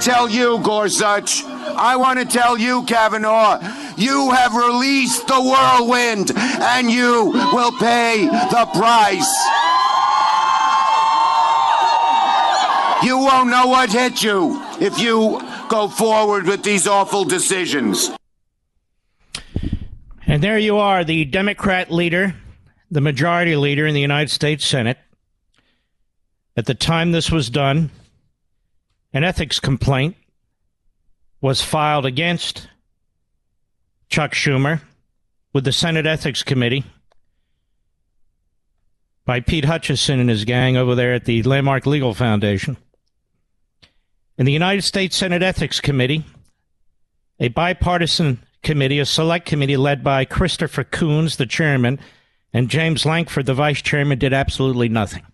Tell you, Gorsuch, I want to tell you, Kavanaugh, you have released the whirlwind and you will pay the price. You won't know what hit you if you go forward with these awful decisions. And there you are, the Democrat leader, the majority leader in the United States Senate. At the time this was done, an ethics complaint was filed against Chuck Schumer with the Senate Ethics Committee by Pete Hutchison and his gang over there at the Landmark Legal Foundation. In the United States Senate Ethics Committee, a bipartisan committee, a select committee led by Christopher Coons, the chairman, and James Lankford, the vice chairman, did absolutely nothing.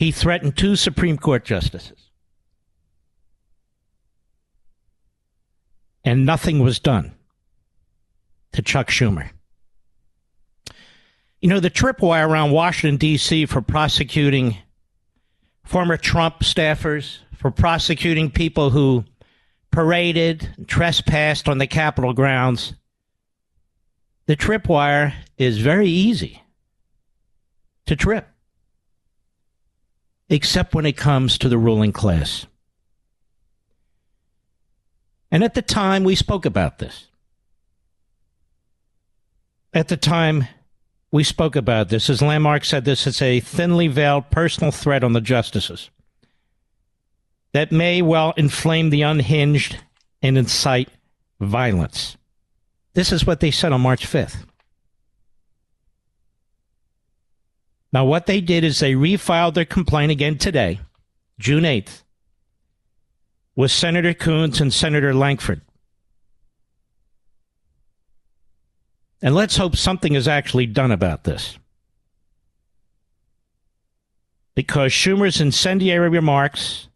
He threatened two Supreme Court justices. And nothing was done to Chuck Schumer. You know, the tripwire around Washington, D.C. for prosecuting former Trump staffers, for prosecuting people who paraded, and trespassed on the Capitol grounds. The tripwire is very easy to trip except when it comes to the ruling class. And at the time, we spoke about this. At the time, we spoke about this. As Landmark said, this is a thinly veiled personal threat on the justices that may well inflame the unhinged and incite violence. This is what they said on March 5th. Now, what they did is they refiled their complaint again today, June 8th, with Senator Coons and Senator Lankford. And let's hope something is actually done about this. Because Schumer's incendiary remarks,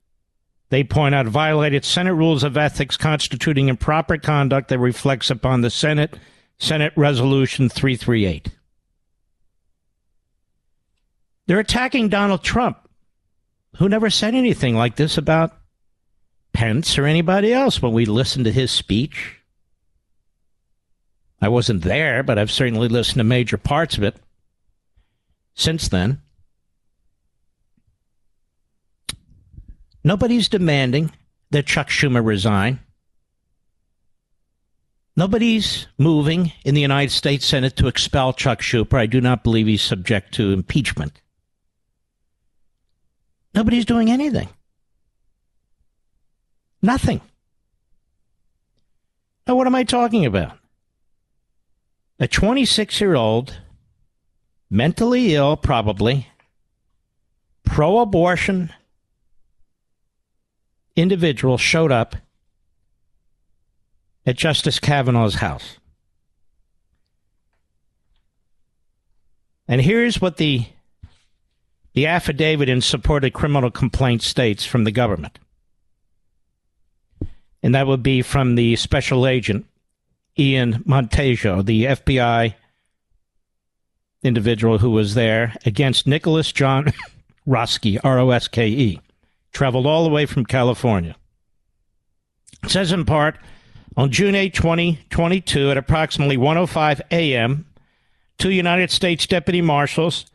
they point out, violated Senate rules of ethics constituting improper conduct that reflects upon the Senate, Senate Resolution 338. They're attacking Donald Trump, who never said anything like this about Pence or anybody else when we listened to his speech. I wasn't there, but I've certainly listened to major parts of it since then. Nobody's demanding that Chuck Schumer resign. Nobody's moving in the United States Senate to expel Chuck Schumer. I do not believe he's subject to impeachment. Nobody's doing anything. Nothing. Now, what am I talking about? A 26 year old mentally ill, probably, pro abortion individual showed up at Justice Kavanaugh's house. And here's what the the affidavit in support of criminal complaint states from the government. And that would be from the special agent, Ian Montejo, the FBI individual who was there against Nicholas John Roske, R O S K E, traveled all the way from California. It says in part, on June 8, 2022, at approximately 1:05 a.m., two United States deputy marshals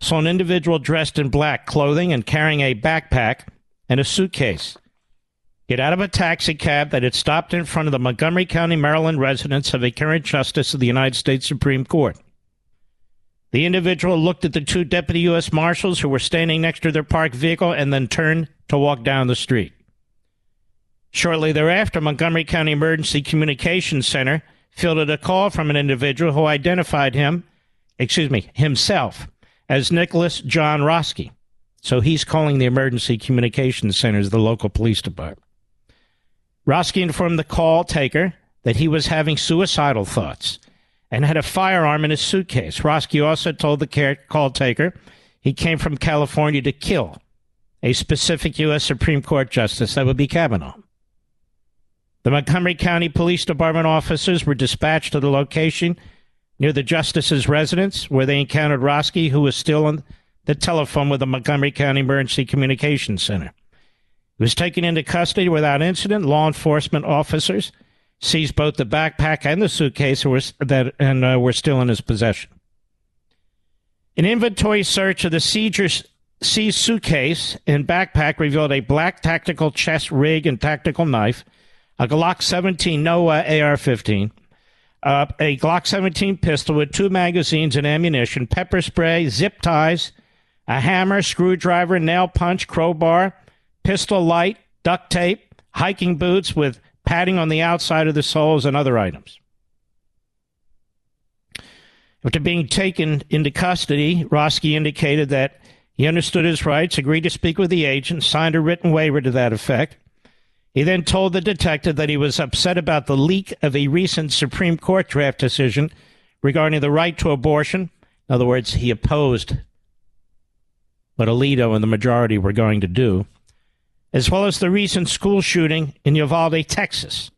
saw an individual dressed in black clothing and carrying a backpack and a suitcase get out of a taxi cab that had stopped in front of the Montgomery County, Maryland residence of a current justice of the United States Supreme Court. The individual looked at the two deputy U.S. Marshals who were standing next to their parked vehicle and then turned to walk down the street. Shortly thereafter, Montgomery County Emergency Communications Center fielded a call from an individual who identified him, excuse me, himself as Nicholas John Roske. So he's calling the Emergency Communications Centers, the local police department. Roske informed the call taker that he was having suicidal thoughts and had a firearm in his suitcase. Roske also told the call taker he came from California to kill a specific U.S. Supreme Court justice. That would be Kavanaugh. The Montgomery County Police Department officers were dispatched to the location near the justice's residence where they encountered Roske, who was still on the telephone with the Montgomery County Emergency Communications Center. He was taken into custody without incident. Law enforcement officers seized both the backpack and the suitcase that, and uh, were still in his possession. An inventory search of the seizures, seized suitcase and backpack revealed a black tactical chest rig and tactical knife – a Glock 17, no uh, AR 15, uh, a Glock 17 pistol with two magazines and ammunition, pepper spray, zip ties, a hammer, screwdriver, nail punch, crowbar, pistol light, duct tape, hiking boots with padding on the outside of the soles, and other items. After being taken into custody, Roske indicated that he understood his rights, agreed to speak with the agent, signed a written waiver to that effect. He then told the detective that he was upset about the leak of a recent Supreme Court draft decision regarding the right to abortion. In other words, he opposed what Alito and the majority were going to do, as well as the recent school shooting in Uvalde, Texas.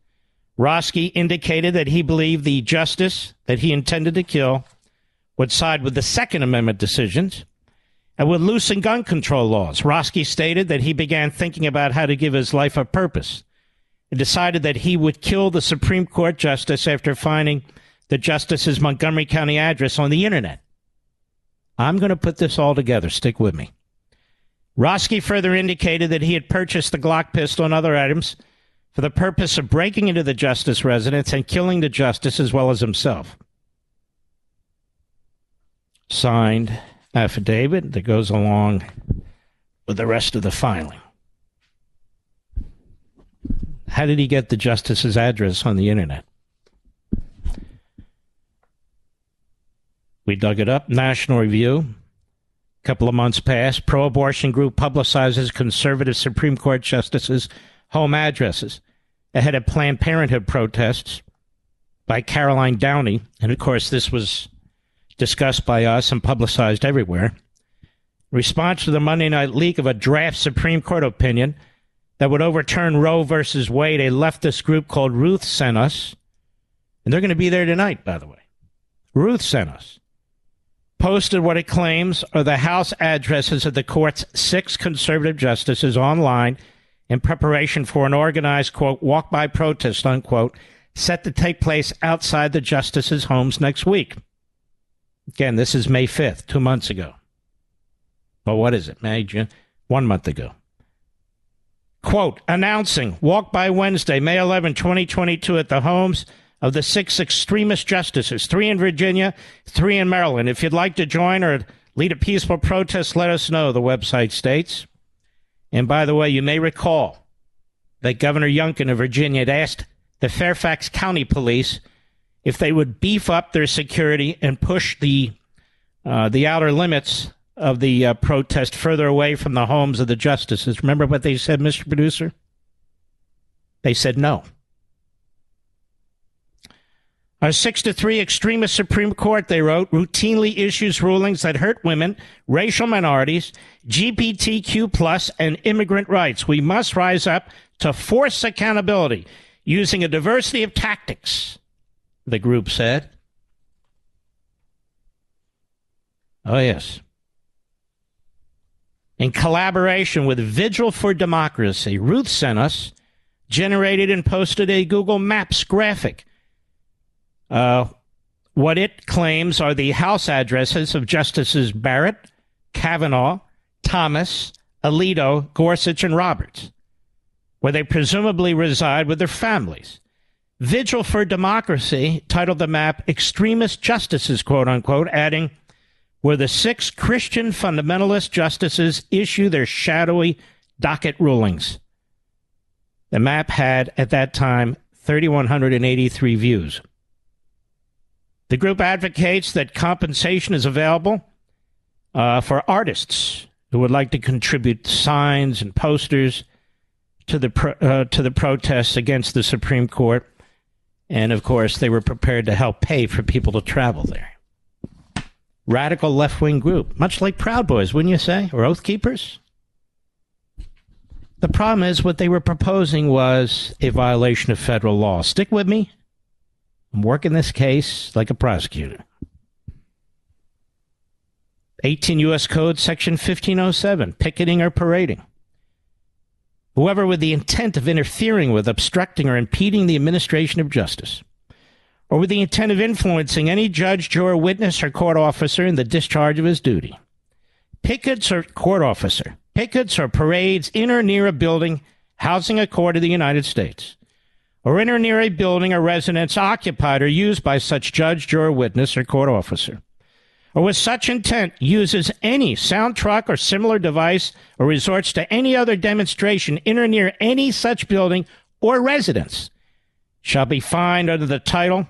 Roske indicated that he believed the justice that he intended to kill would side with the Second Amendment decisions and would loosen gun control laws. Roske stated that he began thinking about how to give his life a purpose and decided that he would kill the Supreme Court justice after finding the justice's Montgomery County address on the internet. I'm going to put this all together. Stick with me. Roske further indicated that he had purchased the Glock pistol and other items for the purpose of breaking into the justice residence and killing the justice as well as himself. Signed, affidavit that goes along with the rest of the filing. How did he get the justice's address on the internet? We dug it up. National Review. A couple of months passed. Pro abortion group publicizes conservative Supreme Court justices' home addresses ahead of Planned Parenthood protests by Caroline Downey. And of course, this was discussed by us and publicized everywhere. Response to the Monday night leak of a draft Supreme Court opinion that would overturn Roe versus Wade, a leftist group called Ruth sent us. And they're going to be there tonight, by the way. Ruth sent us. Posted what it claims are the House addresses of the court's six conservative justices online in preparation for an organized, quote, walk by protest, unquote, set to take place outside the justices' homes next week. Again, this is May 5th, two months ago. But what is it? May, June? One month ago. Quote, announcing Walk by Wednesday, May 11, 2022, at the homes of the six extremist justices, three in Virginia, three in Maryland. If you'd like to join or lead a peaceful protest, let us know, the website states. And by the way, you may recall that Governor Youngkin of Virginia had asked the Fairfax County Police if they would beef up their security and push the uh, the outer limits of the uh, protest further away from the homes of the justices. Remember what they said, Mr. Producer? They said no. A six to three extremist Supreme Court, they wrote, routinely issues rulings that hurt women, racial minorities, GBTQ plus, and immigrant rights. We must rise up to force accountability using a diversity of tactics, the group said. Oh, yes. In collaboration with Vigil for Democracy, Ruth sent us, generated and posted a Google Maps graphic uh, what it claims are the house addresses of Justices Barrett, Kavanaugh, Thomas, Alito, Gorsuch, and Roberts, where they presumably reside with their families. Vigil for Democracy titled the map Extremist Justices, quote unquote, adding, where the six Christian fundamentalist justices issue their shadowy docket rulings. The map had, at that time, 3,183 views. The group advocates that compensation is available uh, for artists who would like to contribute signs and posters to the pro- uh, to the protests against the Supreme Court, and of course, they were prepared to help pay for people to travel there. Radical left wing group, much like Proud Boys, wouldn't you say, or Oath Keepers? The problem is what they were proposing was a violation of federal law. Stick with me. I'm working this case like a prosecutor. 18 U.S. Code, Section 1507, picketing or parading. Whoever with the intent of interfering with, obstructing, or impeding the administration of justice, or with the intent of influencing any judge, juror, witness, or court officer in the discharge of his duty. Pickets or court officer. Pickets or parades in or near a building housing a court of the United States or in or near a building or residence occupied or used by such judge, juror, witness, or court officer, or with such intent uses any sound truck or similar device or resorts to any other demonstration in or near any such building or residence, shall be fined under the title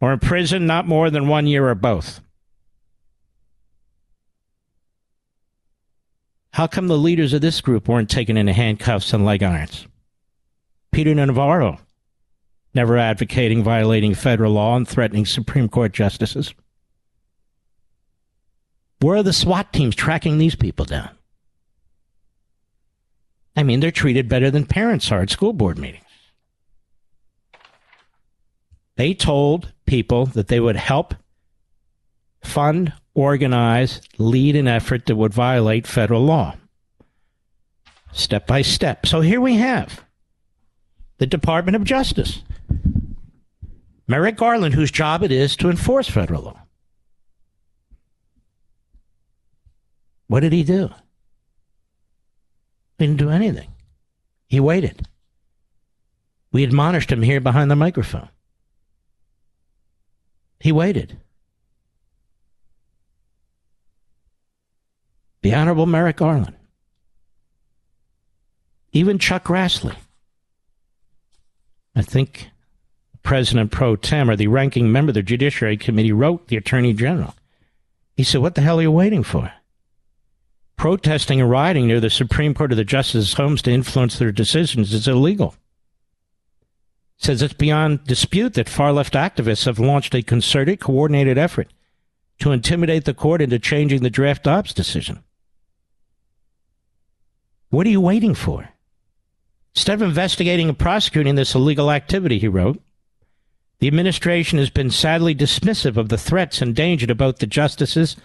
or imprisoned not more than one year or both. How come the leaders of this group weren't taken into handcuffs and leg irons? Peter Navarro, never advocating violating federal law and threatening Supreme Court justices. Where are the SWAT teams tracking these people down? I mean, they're treated better than parents are at school board meetings. They told people that they would help fund, organize, lead an effort that would violate federal law. Step by step. So here we have the Department of Justice. Merrick Garland, whose job it is to enforce federal law. What did he do? He didn't do anything. He waited. We admonished him here behind the microphone. He waited. The Honorable Merrick Garland. Even Chuck Grassley I think President Pro Tem or the ranking member of the Judiciary Committee wrote the Attorney General. He said, What the hell are you waiting for? Protesting and rioting near the Supreme Court of the Justices' homes to influence their decisions is illegal. Says it's beyond dispute that far left activists have launched a concerted, coordinated effort to intimidate the court into changing the draft Dobbs decision. What are you waiting for? Instead of investigating and prosecuting this illegal activity, he wrote, the administration has been sadly dismissive of the threats and danger to both the justices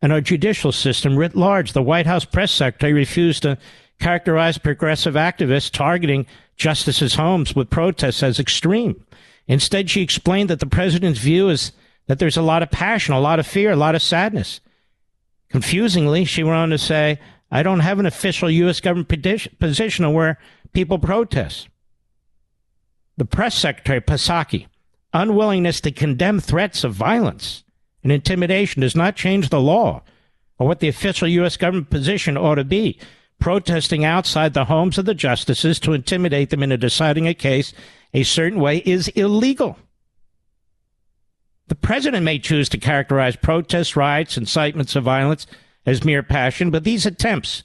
and our judicial system writ large. The White House press secretary refused to characterize progressive activists targeting justices' homes with protests as extreme. Instead, she explained that the president's view is that there's a lot of passion, a lot of fear, a lot of sadness. Confusingly, she went on to say, I don't have an official U.S. government position on where people protest. The press secretary, Psaki, unwillingness to condemn threats of violence and intimidation does not change the law or what the official U.S. government position ought to be. Protesting outside the homes of the justices to intimidate them into deciding a case a certain way is illegal. The president may choose to characterize protests, riots, incitements of violence as mere passion, but these attempts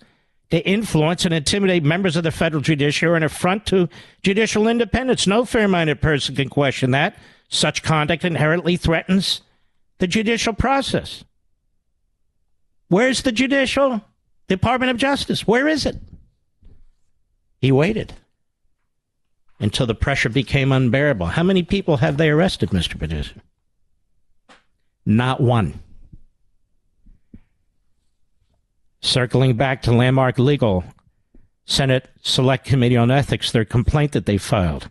to influence and intimidate members of the federal judiciary are an affront to judicial independence. No fair minded person can question that. Such conduct inherently threatens the judicial process. Where's the judicial Department of Justice? Where is it? He waited until the pressure became unbearable. How many people have they arrested, Mr. Producer? Not one. Circling back to Landmark Legal, Senate Select Committee on Ethics, their complaint that they filed.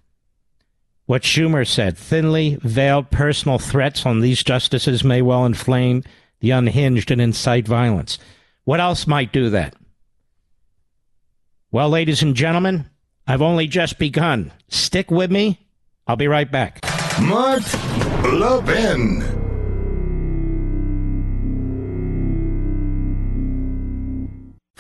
What Schumer said thinly veiled personal threats on these justices may well inflame the unhinged and incite violence. What else might do that? Well, ladies and gentlemen, I've only just begun. Stick with me. I'll be right back. Mark Levin.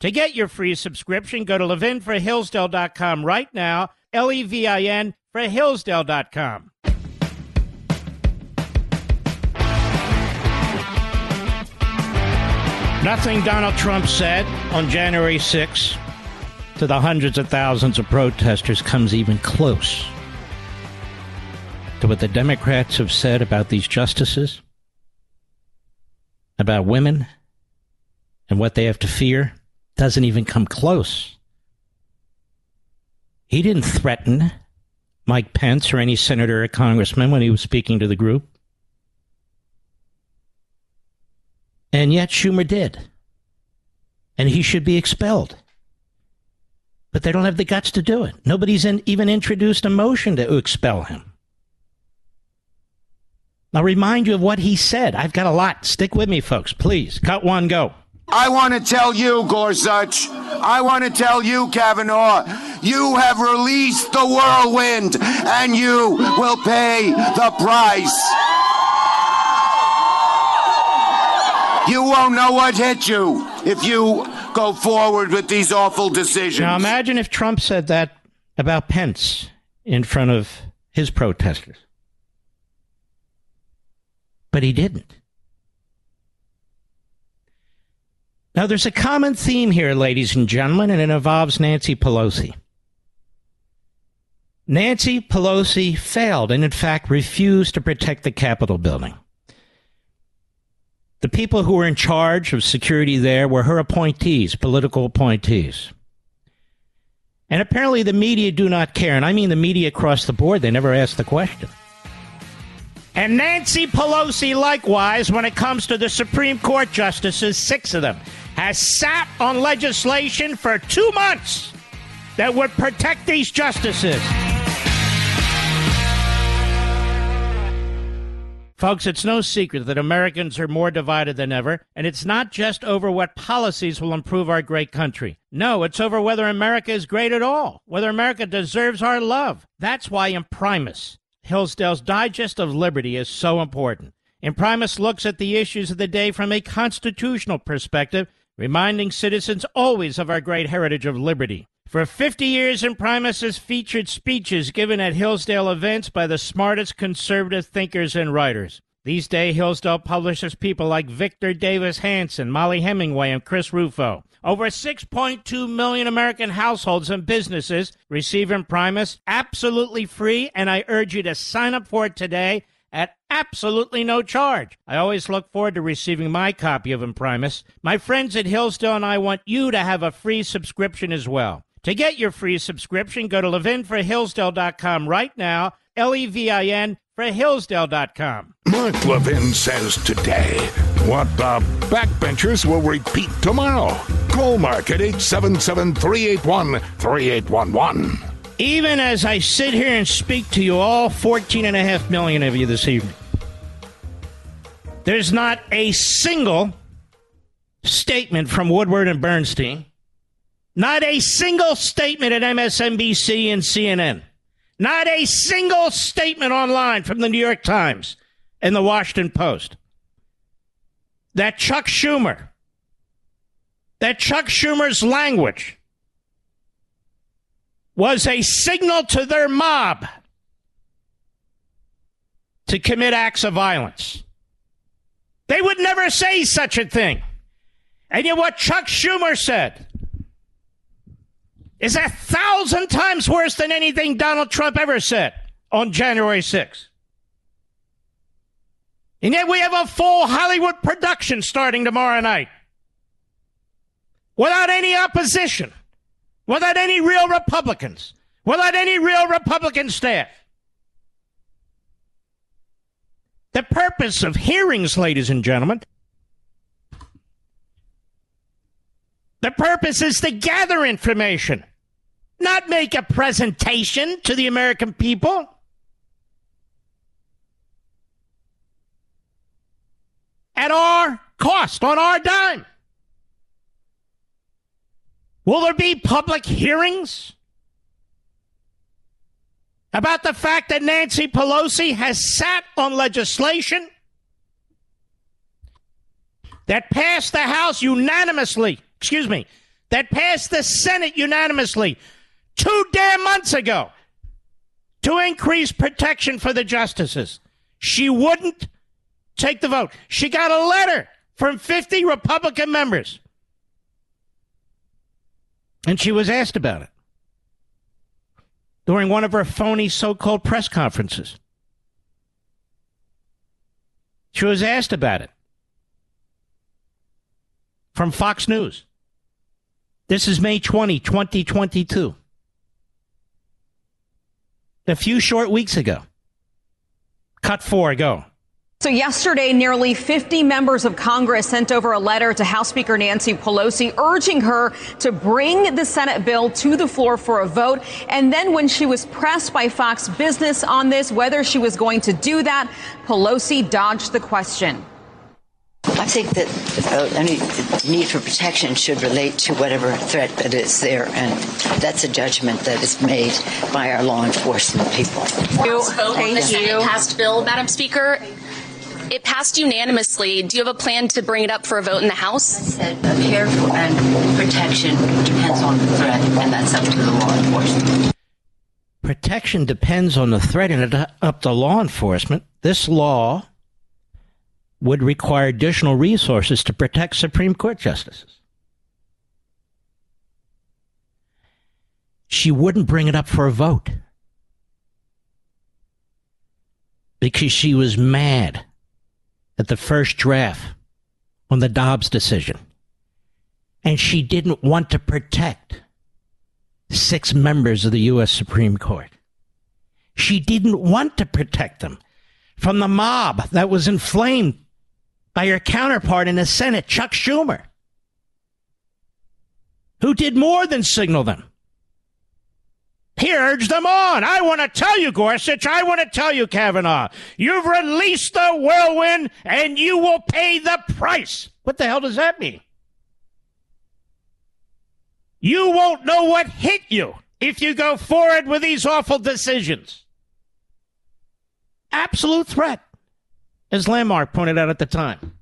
To get your free subscription, go to levinforhillsdale.com right now, L E V I N for Hillsdale.com. Nothing Donald Trump said on January 6 to the hundreds of thousands of protesters comes even close to what the Democrats have said about these justices, about women, and what they have to fear. Doesn't even come close. He didn't threaten Mike Pence or any senator or congressman when he was speaking to the group. And yet Schumer did. And he should be expelled. But they don't have the guts to do it. Nobody's in, even introduced a motion to expel him. I'll remind you of what he said. I've got a lot. Stick with me, folks. Please. Cut one, go. I want to tell you, Gorsuch, I want to tell you, Kavanaugh, you have released the whirlwind and you will pay the price. You won't know what hit you if you go forward with these awful decisions. Now imagine if Trump said that about Pence in front of his protesters. But he didn't. Now, there's a common theme here, ladies and gentlemen, and it involves Nancy Pelosi. Nancy Pelosi failed and, in fact, refused to protect the Capitol building. The people who were in charge of security there were her appointees, political appointees. And apparently the media do not care. And I mean the media across the board, they never ask the question. And Nancy Pelosi, likewise, when it comes to the Supreme Court justices, six of them, has sat on legislation for two months that would protect these justices. Folks, it's no secret that Americans are more divided than ever, and it's not just over what policies will improve our great country. No, it's over whether America is great at all, whether America deserves our love. That's why Imprimis, Hillsdale's Digest of Liberty, is so important. Imprimis looks at the issues of the day from a constitutional perspective, reminding citizens always of our great heritage of liberty. For 50 years, Imprimis has featured speeches given at Hillsdale events by the smartest conservative thinkers and writers. These days, Hillsdale publishes people like Victor Davis Hanson, Mollie Hemingway, and Chris Rufo. Over 6.2 million American households and businesses receive Imprimis absolutely free, and I urge you to sign up for it today at absolutely no charge. I always look forward to receiving my copy of Imprimis. My friends at Hillsdale and I want you to have a free subscription as well. To get your free subscription, go to levinforhillsdale.com right now, L E V I N for Hillsdale.com. Mark Levin says today what the backbenchers will repeat tomorrow. Call Mark at 877 381 3811. Even as I sit here and speak to you, all 14 and a half million of you this evening, there's not a single statement from Woodward and Bernstein, not a single statement at MSNBC and CNN, not a single statement online from the New York Times and the Washington Post. That Chuck Schumer, that Chuck Schumer's language was a signal to their mob to commit acts of violence. They would never say such a thing. And yet, what Chuck Schumer said is a thousand times worse than anything Donald Trump ever said on January 6th. And yet, we have a full Hollywood production starting tomorrow night without any opposition without any real Republicans, without any real Republican staff. The purpose of hearings, ladies and gentlemen, the purpose is to gather information, not make a presentation to the American people. At our cost, on our dime. Will there be public hearings about the fact that Nancy Pelosi has sat on legislation that passed the House unanimously, excuse me, that passed the Senate unanimously two damn months ago to increase protection for the justices? She wouldn't take the vote. She got a letter from 50 Republican members and she was asked about it during one of her phony so called press conferences. She was asked about it from Fox News. This is May 20, 2022. A few short weeks ago. Cut four, go. So yesterday, nearly 50 members of Congress sent over a letter to House Speaker Nancy Pelosi urging her to bring the Senate bill to the floor for a vote. And then when she was pressed by Fox Business on this, whether she was going to do that, Pelosi dodged the question. I think that uh, any need for protection should relate to whatever threat that is there, and that's a judgment that is made by our law enforcement people. Thank the Senate passed bill, Madam Speaker. It passed unanimously. Do you have a plan to bring it up for a vote in the House? I said care and protection depends on the threat, and that's up to the law enforcement. Protection depends on the threat, and it's up to law enforcement. This law would require additional resources to protect Supreme Court justices. She wouldn't bring it up for a vote because she was mad at the first draft on the Dobbs decision. And she didn't want to protect six members of the U.S. Supreme Court. She didn't want to protect them from the mob that was inflamed by her counterpart in the Senate, Chuck Schumer, who did more than signal them. He urged them on. I want to tell you, Gorsuch, I want to tell you, Kavanaugh, you've released the whirlwind and you will pay the price. What the hell does that mean? You won't know what hit you if you go forward with these awful decisions. Absolute threat, as Landmark pointed out at the time.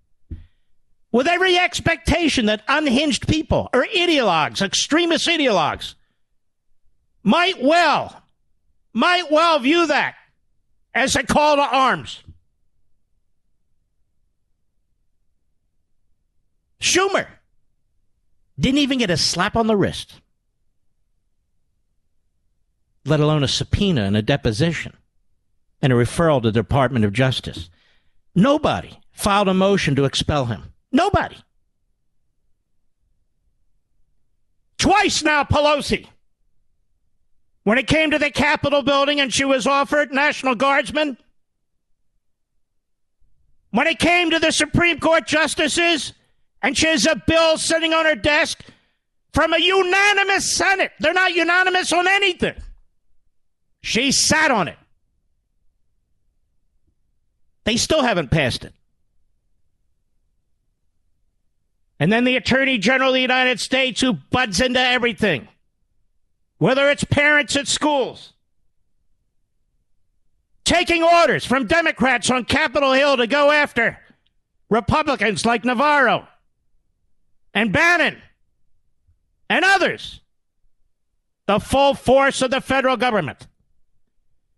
With every expectation that unhinged people or ideologues, extremist ideologues, might well, might well view that as a call to arms. Schumer didn't even get a slap on the wrist, let alone a subpoena and a deposition. and a referral to the Department of Justice. Nobody filed a motion to expel him. Nobody. Twice now, Pelosi. When it came to the Capitol building and she was offered National Guardsmen. When it came to the Supreme Court justices and she has a bill sitting on her desk from a unanimous Senate. They're not unanimous on anything. She sat on it. They still haven't passed it. And then the Attorney General of the United States who buds into everything, whether it's parents at schools, taking orders from Democrats on Capitol Hill to go after Republicans like Navarro and Bannon and others. The full force of the federal government.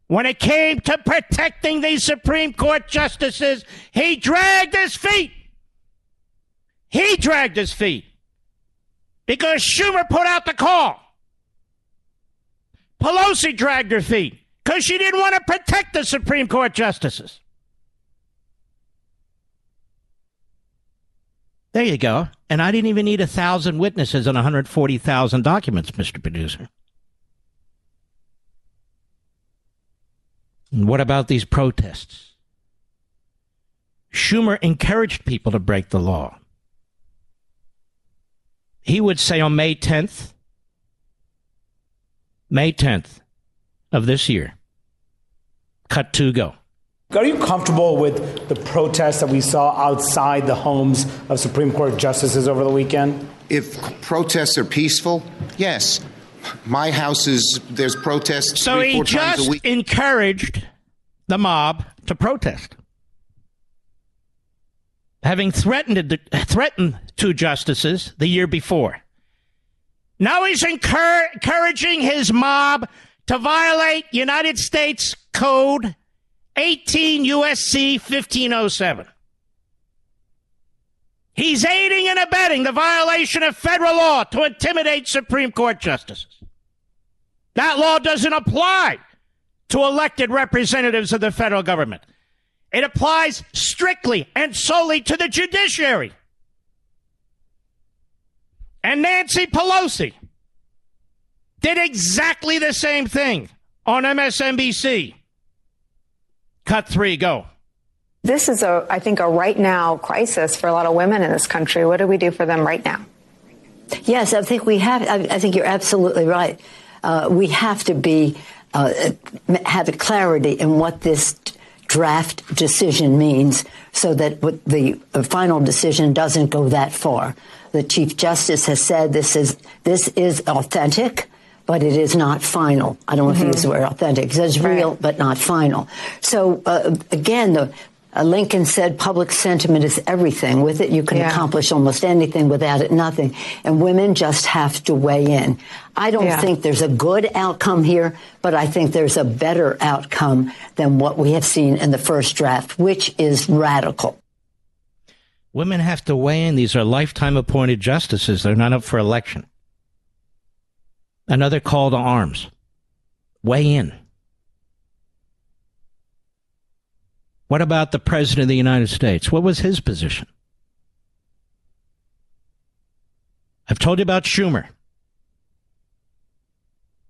When it came to protecting these Supreme Court justices, he dragged his feet. He dragged his feet because Schumer put out the call. Pelosi dragged her feet because she didn't want to protect the Supreme Court justices. There you go. And I didn't even need a thousand witnesses and 140,000 documents, Mr. Producer. And what about these protests? Schumer encouraged people to break the law he would say on May 10th, May 10th of this year, cut to go. Are you comfortable with the protests that we saw outside the homes of Supreme Court justices over the weekend? If protests are peaceful, yes. My house is there's protests. So three, he just encouraged the mob to protest having threatened threatened two justices the year before. Now he's incur- encouraging his mob to violate United States Code 18 USC 1507. He's aiding and abetting the violation of federal law to intimidate Supreme Court justices. That law doesn't apply to elected representatives of the federal government. It applies strictly and solely to the judiciary. And Nancy Pelosi did exactly the same thing on MSNBC. Cut three, go. This is a, I think, a right now crisis for a lot of women in this country. What do we do for them right now? Yes, I think we have. I, I think you're absolutely right. Uh, we have to be uh, have a clarity in what this draft decision means so that the final decision doesn't go that far. The Chief Justice has said this is this is authentic, but it is not final. I don't know mm-hmm. if he used the word authentic. He says right. real, but not final. So uh, again, the uh, Lincoln said public sentiment is everything. With it, you can yeah. accomplish almost anything. Without it, nothing. And women just have to weigh in. I don't yeah. think there's a good outcome here, but I think there's a better outcome than what we have seen in the first draft, which is radical. Women have to weigh in. These are lifetime appointed justices. They're not up for election. Another call to arms. Weigh in. What about the President of the United States? What was his position? I've told you about Schumer.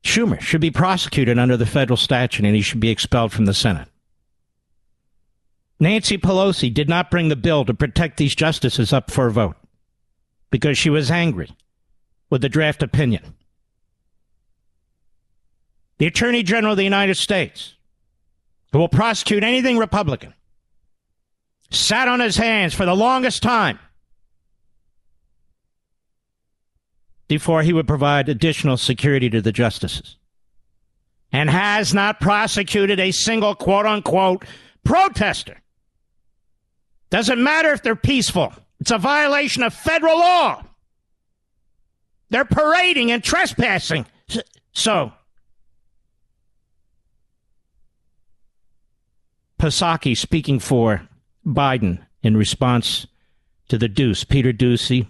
Schumer should be prosecuted under the federal statute and he should be expelled from the Senate. Nancy Pelosi did not bring the bill to protect these justices up for a vote because she was angry with the draft opinion. The Attorney General of the United States who will prosecute anything Republican, sat on his hands for the longest time before he would provide additional security to the justices and has not prosecuted a single quote unquote protester. Doesn't matter if they're peaceful, it's a violation of federal law. They're parading and trespassing. So, Psaki speaking for Biden in response to the Deuce, Peter Doocy,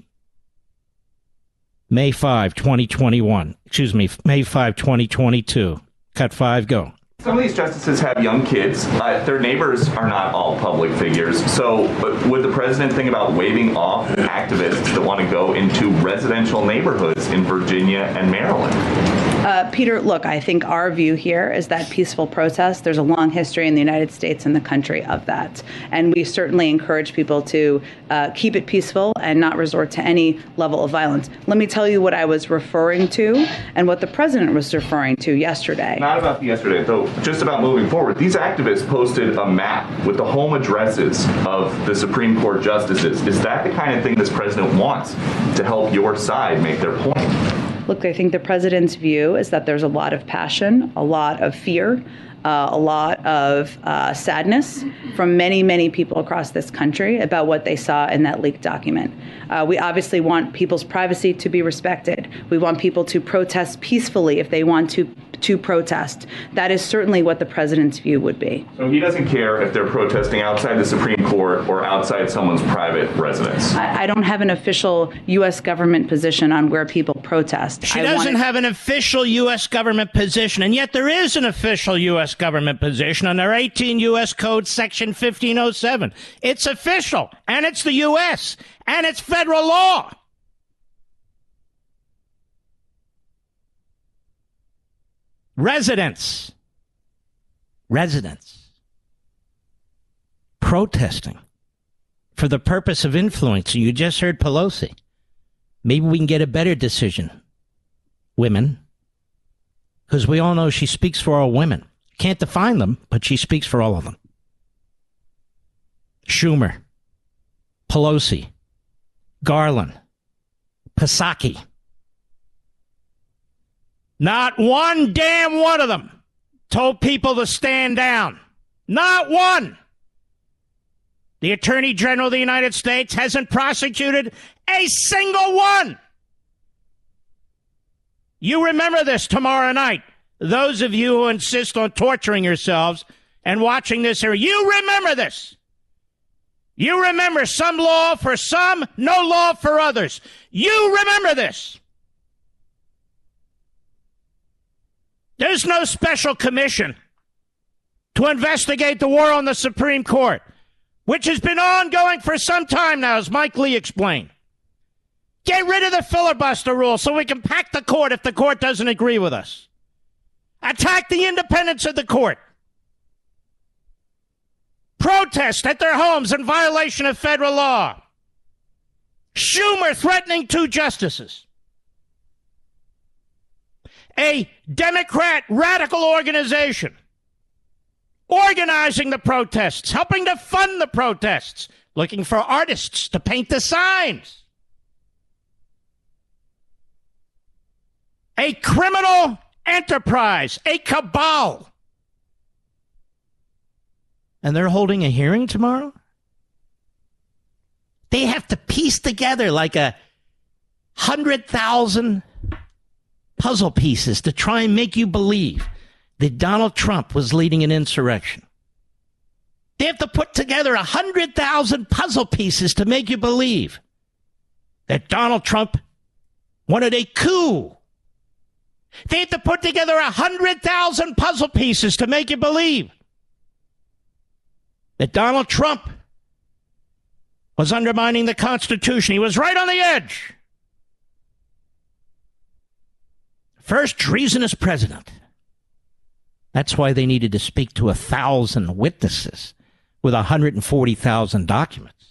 May 5, 2021. Excuse me, May 5, 2022. Cut 5, go. Some of these justices have young kids. Uh, their neighbors are not all public figures. So, would the president think about waving off activists that want to go into residential neighborhoods in Virginia and Maryland? Uh, Peter, look, I think our view here is that peaceful protest, there's a long history in the United States and the country of that. And we certainly encourage people to uh, keep it peaceful and not resort to any level of violence. Let me tell you what I was referring to and what the president was referring to yesterday. Not about yesterday, though, just about moving forward. These activists posted a map with the home addresses of the Supreme Court justices. Is that the kind of thing this president wants to help your side make their point? Look, I think the president's view is that there's a lot of passion, a lot of fear, uh, a lot of uh, sadness from many, many people across this country about what they saw in that leaked document. Uh, we obviously want people's privacy to be respected. We want people to protest peacefully if they want to to protest. That is certainly what the president's view would be. So he doesn't care if they're protesting outside the Supreme Court or outside someone's private residence. I, I don't have an official U.S. government position on where people protest. She I doesn't wanted- have an official U.S. government position, and yet there is an official U.S. government position under 18 U.S. Code Section 1507. It's official, and it's the U.S., and it's federal law. Residents, residents protesting for the purpose of influencing. You just heard Pelosi. Maybe we can get a better decision. Women. Because we all know she speaks for all women. Can't define them, but she speaks for all of them. Schumer, Pelosi, Garland, Psaki. Not one damn one of them told people to stand down. Not one. The Attorney General of the United States hasn't prosecuted a single one. You remember this tomorrow night. Those of you who insist on torturing yourselves and watching this here, you remember this. You remember some law for some, no law for others. You remember this. There's no special commission to investigate the war on the Supreme Court, which has been ongoing for some time now, as Mike Lee explained. Get rid of the filibuster rule so we can pack the court if the court doesn't agree with us. Attack the independence of the court. Protest at their homes in violation of federal law. Schumer threatening two justices. A Democrat radical organization organizing the protests, helping to fund the protests, looking for artists to paint the signs. A criminal enterprise, a cabal. And they're holding a hearing tomorrow? They have to piece together like a hundred thousand puzzle pieces to try and make you believe that Donald Trump was leading an insurrection. They have to put together a hundred thousand puzzle pieces to make you believe that Donald Trump wanted a coup. They have to put together a hundred thousand puzzle pieces to make you believe that Donald Trump was undermining the Constitution. He was right on the edge. First treasonous president. That's why they needed to speak to a thousand witnesses with 140,000 documents.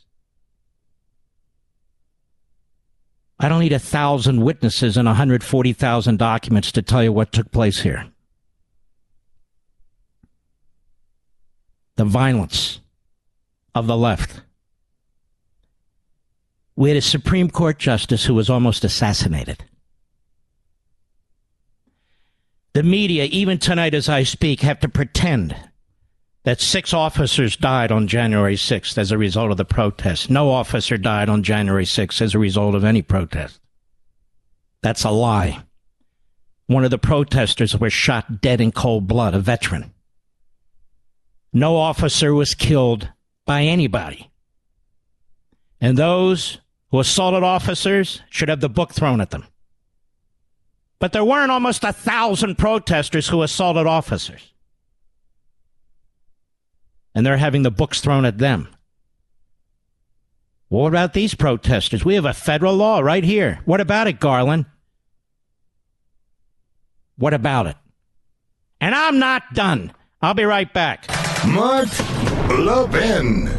I don't need a thousand witnesses and 140,000 documents to tell you what took place here. The violence of the left. We had a Supreme Court justice who was almost assassinated. The media, even tonight as I speak, have to pretend that six officers died on January 6th as a result of the protest. No officer died on January 6th as a result of any protest. That's a lie. One of the protesters was shot dead in cold blood, a veteran. No officer was killed by anybody. And those who assaulted officers should have the book thrown at them. But there weren't almost a thousand protesters who assaulted officers. And they're having the books thrown at them. What about these protesters? We have a federal law right here. What about it, Garland? What about it? And I'm not done. I'll be right back. Mark Levin.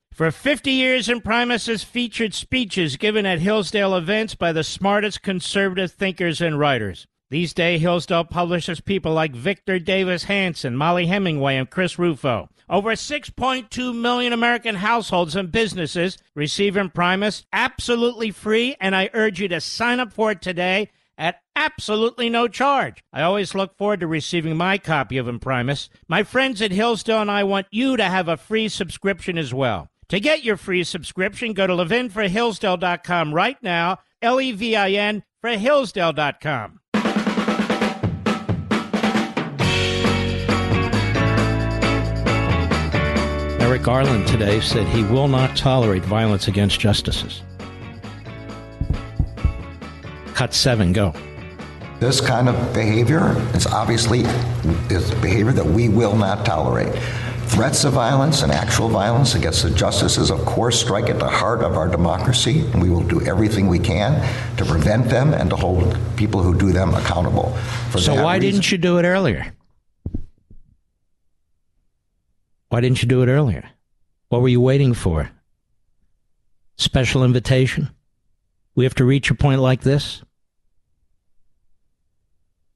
For 50 years, Imprimis has featured speeches given at Hillsdale events by the smartest conservative thinkers and writers. These days, Hillsdale publishes people like Victor Davis Hanson, Mollie Hemingway, and Chris Rufo. Over 6.2 million American households and businesses receive Imprimis absolutely free, and I urge you to sign up for it today at absolutely no charge. I always look forward to receiving my copy of Imprimis. My friends at Hillsdale and I want you to have a free subscription as well. To get your free subscription, go to levinforhillsdale.com right now, L E V I N for Hillsdale.com. Merrick Garland today said he will not tolerate violence against justices. Cut seven, go. This kind of behavior is obviously is behavior that we will not tolerate. Threats of violence and actual violence against the justices, of course, strike at the heart of our democracy, and we will do everything we can to prevent them and to hold people who do them accountable. For so, why reason, didn't you do it earlier? Why didn't you do it earlier? What were you waiting for? Special invitation? We have to reach a point like this?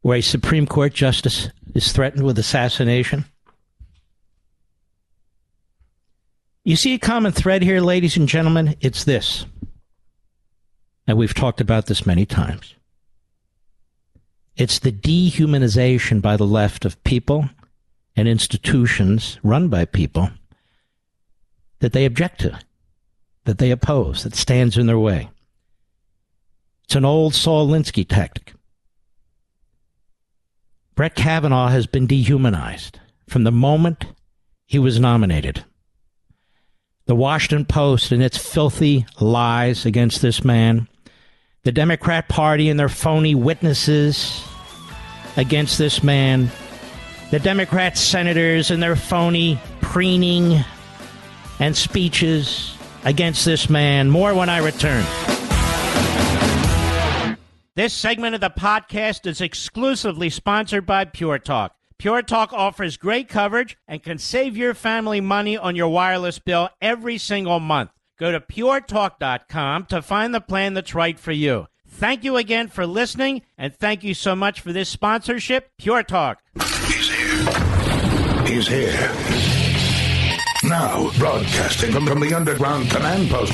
where a Supreme Court justice is threatened with assassination? You see a common thread here, ladies and gentlemen? It's this. And we've talked about this many times. It's the dehumanization by the left of people and institutions run by people that they object to, that they oppose, that stands in their way. It's an old Saul Alinsky tactic. Brett Kavanaugh has been dehumanized from the moment he was nominated. The Washington Post and its filthy lies against this man, the Democrat Party and their phony witnesses against this man, the Democrat senators and their phony preening and speeches against this man. More when I return. This segment of the podcast is exclusively sponsored by Pure Talk. Pure Talk offers great coverage and can save your family money on your wireless bill every single month. Go to puretalk.com to find the plan that's right for you. Thank you again for listening, and thank you so much for this sponsorship, Pure Talk. He's here. He's here now, broadcasting from, from the underground command post,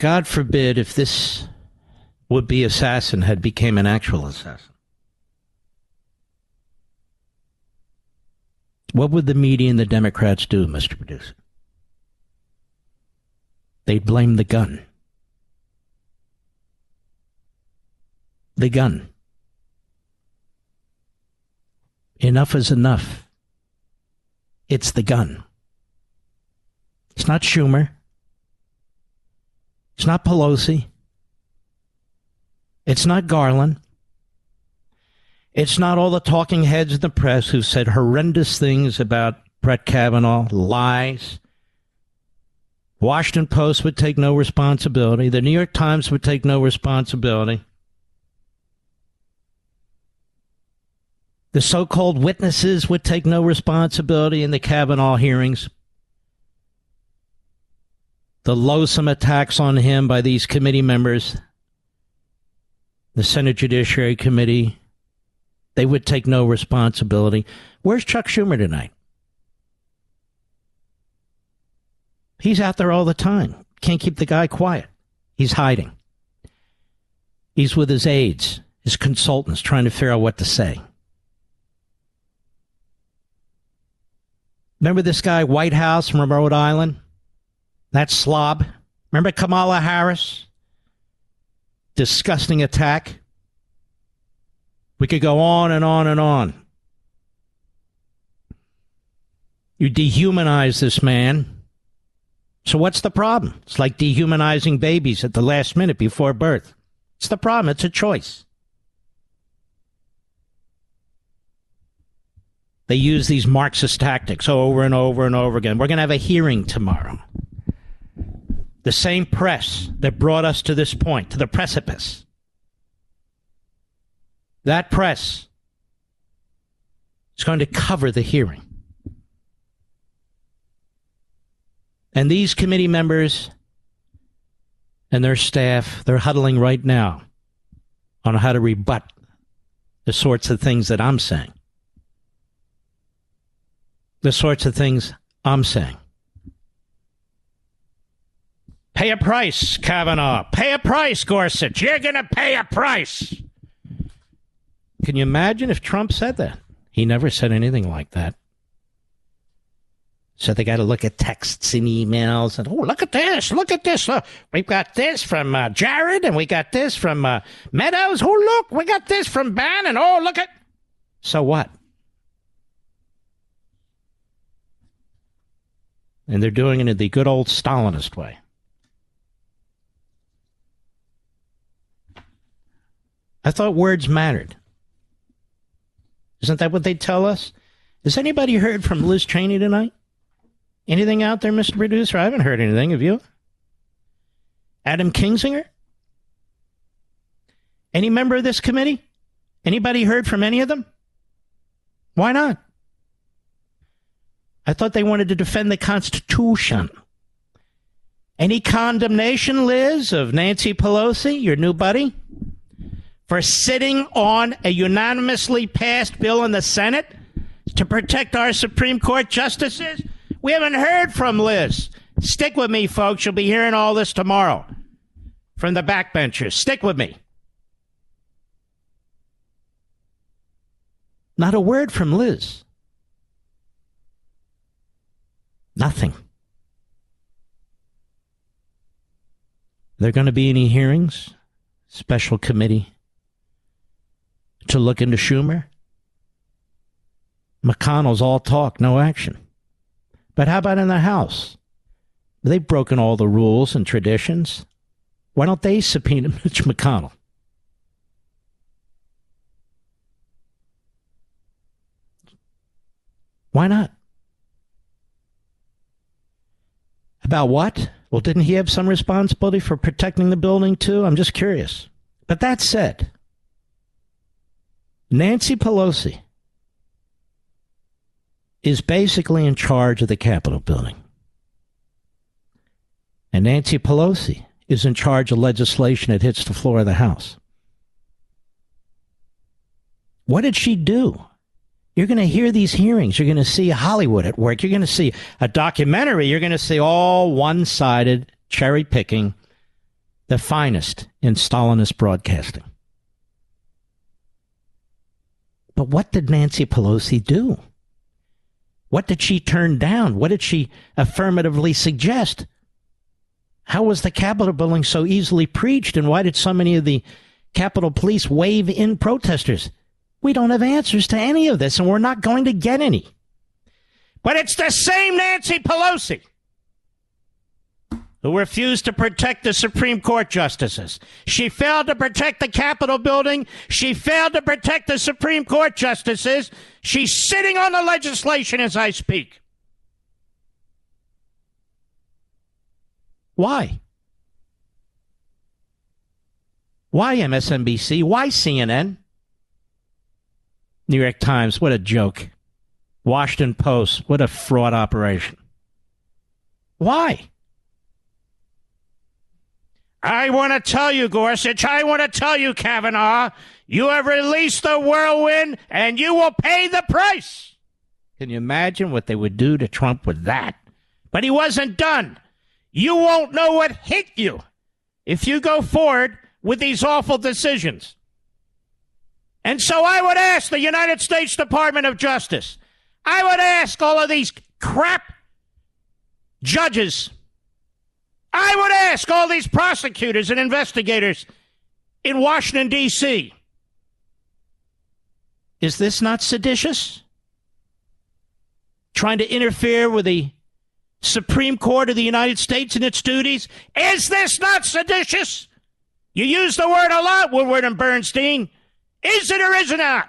God forbid if this would be assassin had became an actual assassin. What would the media and the Democrats do, Mr. Producer? They'd blame the gun. The gun. Enough is enough. It's the gun. It's not Schumer. It's not Pelosi. It's not Garland. It's not all the talking heads in the press who said horrendous things about Brett Kavanaugh, lies. Washington Post would take no responsibility. The New York Times would take no responsibility. The so called witnesses would take no responsibility in the Kavanaugh hearings. The loathsome attacks on him by these committee members, the Senate Judiciary Committee, they would take no responsibility. Where's Chuck Schumer tonight? He's out there all the time. Can't keep the guy quiet. He's hiding. He's with his aides, his consultants, trying to figure out what to say. Remember this guy, Whitehouse from Rhode Island? That slob. Remember Kamala Harris? Disgusting attack. We could go on and on and on. You dehumanize this man. So what's the problem? It's like dehumanizing babies at the last minute before birth. It's the problem. It's a choice. They use these Marxist tactics over and over and over again. We're going to have a hearing tomorrow. The same press that brought us to this point, to the precipice. That press is going to cover the hearing. And these committee members and their staff, they're huddling right now on how to rebut the sorts of things that I'm saying the sorts of things I'm saying. Pay a price, Kavanaugh. Pay a price, Gorsuch. You're going to pay a price. Can you imagine if Trump said that? He never said anything like that. So they got to look at texts and emails and, oh, look at this. Look at this. Look, we've got this from uh, Jared and we got this from uh, Meadows. Oh, look, we got this from Bannon. Oh, look at. So what? And they're doing it in the good old Stalinist way. I thought words mattered. Isn't that what they tell us? Has anybody heard from Liz Cheney tonight? Anything out there, Mr. Producer? I haven't heard anything. Have you? Adam Kinzinger? Any member of this committee? Anybody heard from any of them? Why not? I thought they wanted to defend the Constitution. Any condemnation, Liz, of Nancy Pelosi, your new buddy, for sitting on a unanimously passed bill in the Senate to protect our Supreme Court justices? We haven't heard from Liz. Stick with me, folks. You'll be hearing all this tomorrow from the backbenchers. Stick with me. Not a word from Liz. Nothing. Are there going to be any hearings? Special committee to look into Schumer? McConnell's all talk, no action. But how about in the House? They've broken all the rules and traditions. Why don't they subpoena Mitch McConnell? Why not? About what? Well, didn't he have some responsibility for protecting the building too? I'm just curious. But that said, Nancy Pelosi is basically in charge of the Capitol building. And Nancy Pelosi is in charge of legislation that hits the floor of the House. What did she do? You're going to hear these hearings. You're going to see Hollywood at work. You're going to see a documentary. You're going to see all one sided cherry picking, the finest in Stalinist broadcasting. But what did Nancy Pelosi do? What did she turn down? What did she affirmatively suggest? How was the Capitol building so easily preached, and why did so many of the Capitol Police wave in protesters? We don't have answers to any of this, and we're not going to get any. But it's the same Nancy Pelosi who refused to protect the Supreme Court justices. She failed to protect the Capitol building. She failed to protect the Supreme Court justices. She's sitting on the legislation as I speak. Why? Why MSNBC? Why CNN? New York Times, what a joke. Washington Post, what a fraud operation. Why? I want to tell you, Gorsuch, I want to tell you, Kavanaugh, you have released the whirlwind and you will pay the price. Can you imagine what they would do to Trump with that? But he wasn't done. You won't know what hit you if you go forward with these awful decisions. And so I would ask the United States Department of Justice, I would ask all of these crap judges, I would ask all these prosecutors and investigators in Washington, D.C., is this not seditious? Trying to interfere with the Supreme Court of the United States and its duties? Is this not seditious? You use the word a lot, Woodward and Bernstein. Is it or is it not?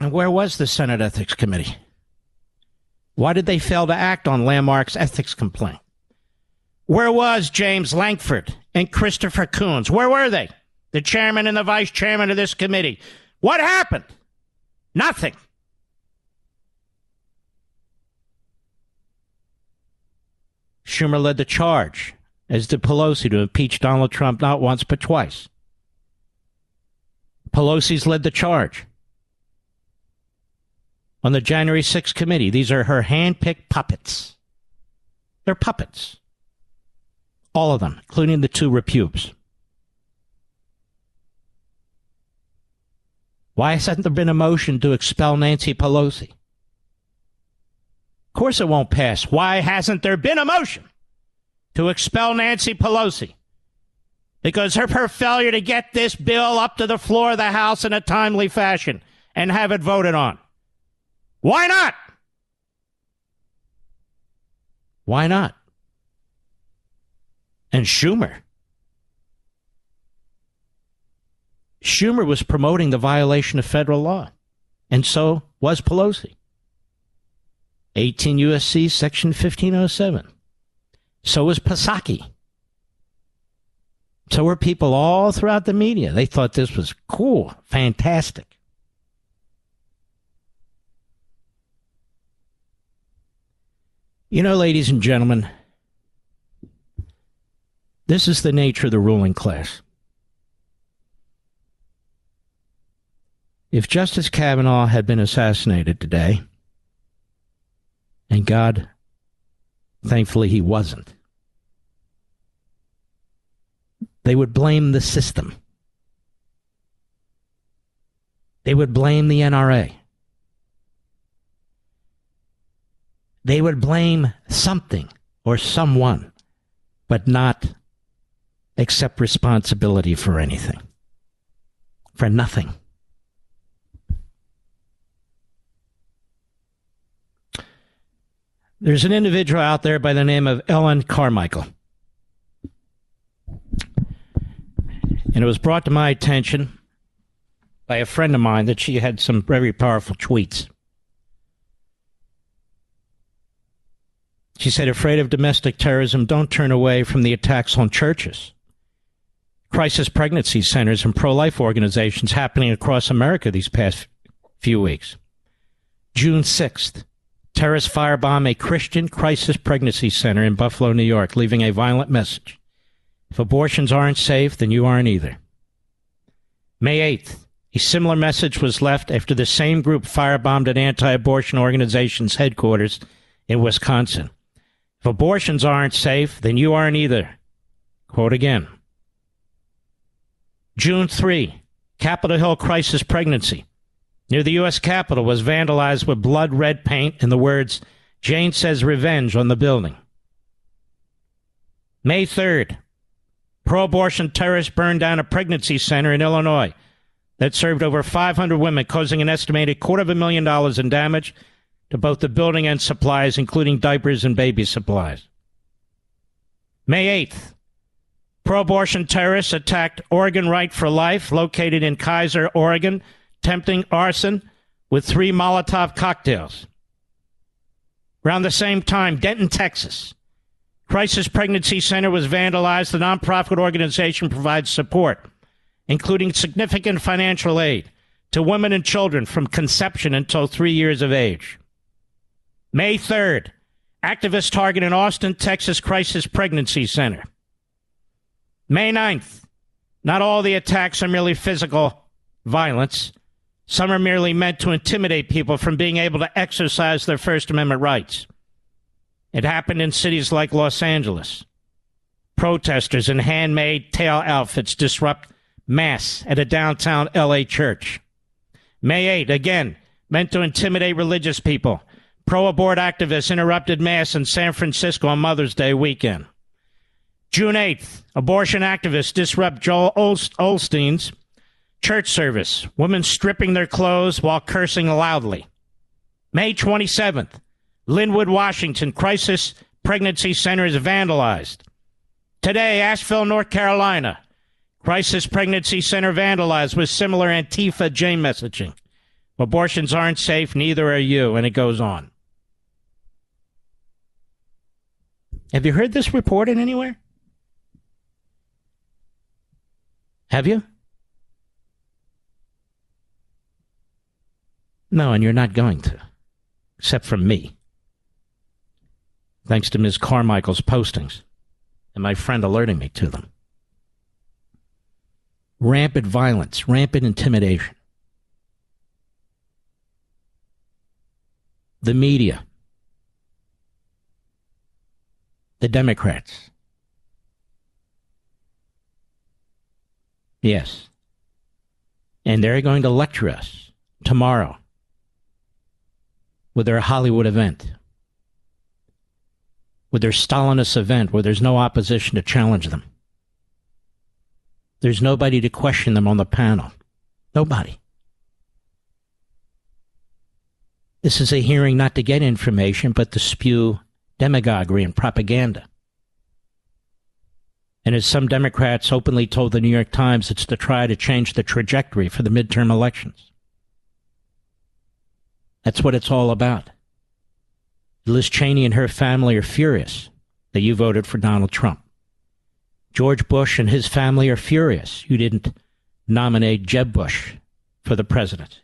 And where was the Senate Ethics Committee? Why did they fail to act on Landmark's ethics complaint? Where was James Lankford and Christopher Coons? Where were they? The chairman and the vice chairman of this committee. What happened? Nothing. Schumer led the charge, as did Pelosi, to impeach Donald Trump not once but twice. Pelosi's led the charge on the January 6th committee. These are her hand-picked puppets. They're puppets. All of them, including the two repubes. Why hasn't there been a motion to expel Nancy Pelosi? Of course it won't pass. Why hasn't there been a motion to expel Nancy Pelosi? Because of her failure to get this bill up to the floor of the House in a timely fashion and have it voted on. Why not? Why not? And Schumer. Schumer was promoting the violation of federal law, and so was Pelosi. 18 U.S.C. Section 1507. So was Psaki. So were people all throughout the media. They thought this was cool, fantastic. You know, ladies and gentlemen, this is the nature of the ruling class. If Justice Kavanaugh had been assassinated today, and God, thankfully, he wasn't, they would blame the system. They would blame the NRA. They would blame something or someone, but not accept responsibility for anything, for nothing. There's an individual out there by the name of Ellen Carmichael. And it was brought to my attention by a friend of mine that she had some very powerful tweets. She said, afraid of domestic terrorism, don't turn away from the attacks on churches. Crisis pregnancy centers and pro life organizations happening across America these past few weeks. June 6th, terrorists firebomb a Christian crisis pregnancy center in Buffalo, New York, leaving a violent message. If abortions aren't safe, then you aren't either. May 8th, a similar message was left after the same group firebombed an anti abortion organization's headquarters in Wisconsin. If abortions aren't safe, then you aren't either. Quote again. June 3, Capitol Hill crisis pregnancy. Near the U.S. Capitol was vandalized with blood red paint and the words, Jane's Revenge on the building. May 3rd, pro abortion terrorists burned down a pregnancy center in Illinois that served over 500 women, causing an estimated quarter of a million dollars in damage to both the building and supplies, including diapers and baby supplies. May 8th, pro abortion terrorists attacked Oregon Right for Life, located in Keizer, Oregon, tempting arson with three Molotov cocktails. Around the same time, Denton, Texas. Crisis Pregnancy Center was vandalized. The nonprofit organization provides support, including significant financial aid to women and children from conception until three years of age. May 3rd, Activist target in Austin, Texas Crisis Pregnancy Center. May 9th. Not all the attacks are merely physical violence. Some are merely meant to intimidate people from being able to exercise their First Amendment rights. It happened in cities like Los Angeles. Protesters in handmade tail outfits disrupt Mass at a downtown LA church. May 8, again, meant to intimidate religious people. Pro abort activists interrupted Mass in San Francisco on Mother's Day weekend. June 8th, abortion activists disrupt Joel Osteen's church service. Women stripping their clothes while cursing loudly. May 27th, Lynnwood, Washington, crisis pregnancy center is vandalized. Today, Asheville, North Carolina, Crisis Pregnancy Center vandalized with similar Antifa J messaging. Abortions aren't safe, neither are you, and it goes on. Have you heard this reported anywhere? Have you? No, and you're not going to, except from me. Thanks to Ms. Carmichael's postings and my friend alerting me to them rampant violence, rampant intimidation. The media, the Democrats. Yes. And they're going to lecture us tomorrow with their Hollywood event, with their Stalinist event where there's no opposition to challenge them. There's nobody to question them on the panel. Nobody. This is a hearing not to get information, but to spew demagoguery and propaganda. And as some Democrats openly told the New York Times, it's to try to change the trajectory for the midterm elections. That's what it's all about. Liz Cheney and her family are furious that you voted for Donald Trump. George Bush and his family are furious you didn't nominate Jeb Bush for the president.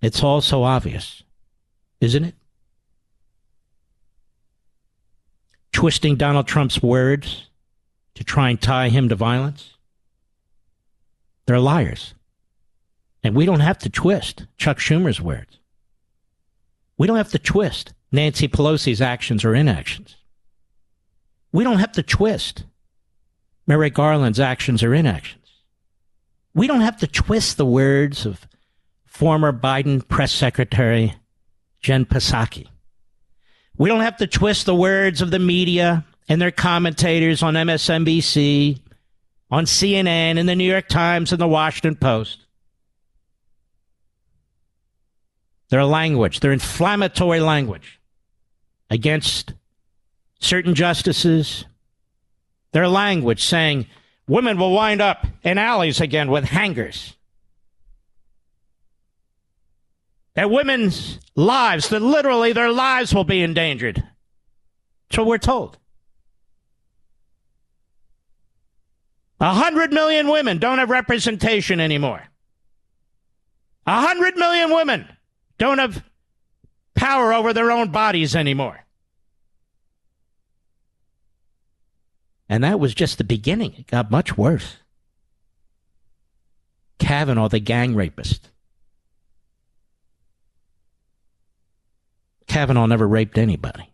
It's all so obvious, isn't it? Twisting Donald Trump's words to try and tie him to violence. They're liars. And we don't have to twist Chuck Schumer's words. We don't have to twist Nancy Pelosi's actions or inactions. We don't have to twist Merrick Garland's actions or inactions. We don't have to twist the words of former Biden press secretary Jen Psaki. We don't have to twist the words of the media and their commentators on MSNBC, on CNN, and the New York Times and the Washington Post. Their language, their inflammatory language against certain justices, their language saying women will wind up in alleys again with hangers. That women's lives, that literally their lives will be endangered. What we're told. A hundred million women don't have representation anymore. A hundred million women don't have power over their own bodies anymore. And that was just the beginning. It got much worse. Kavanaugh, the gang rapist. Kavanaugh never raped anybody.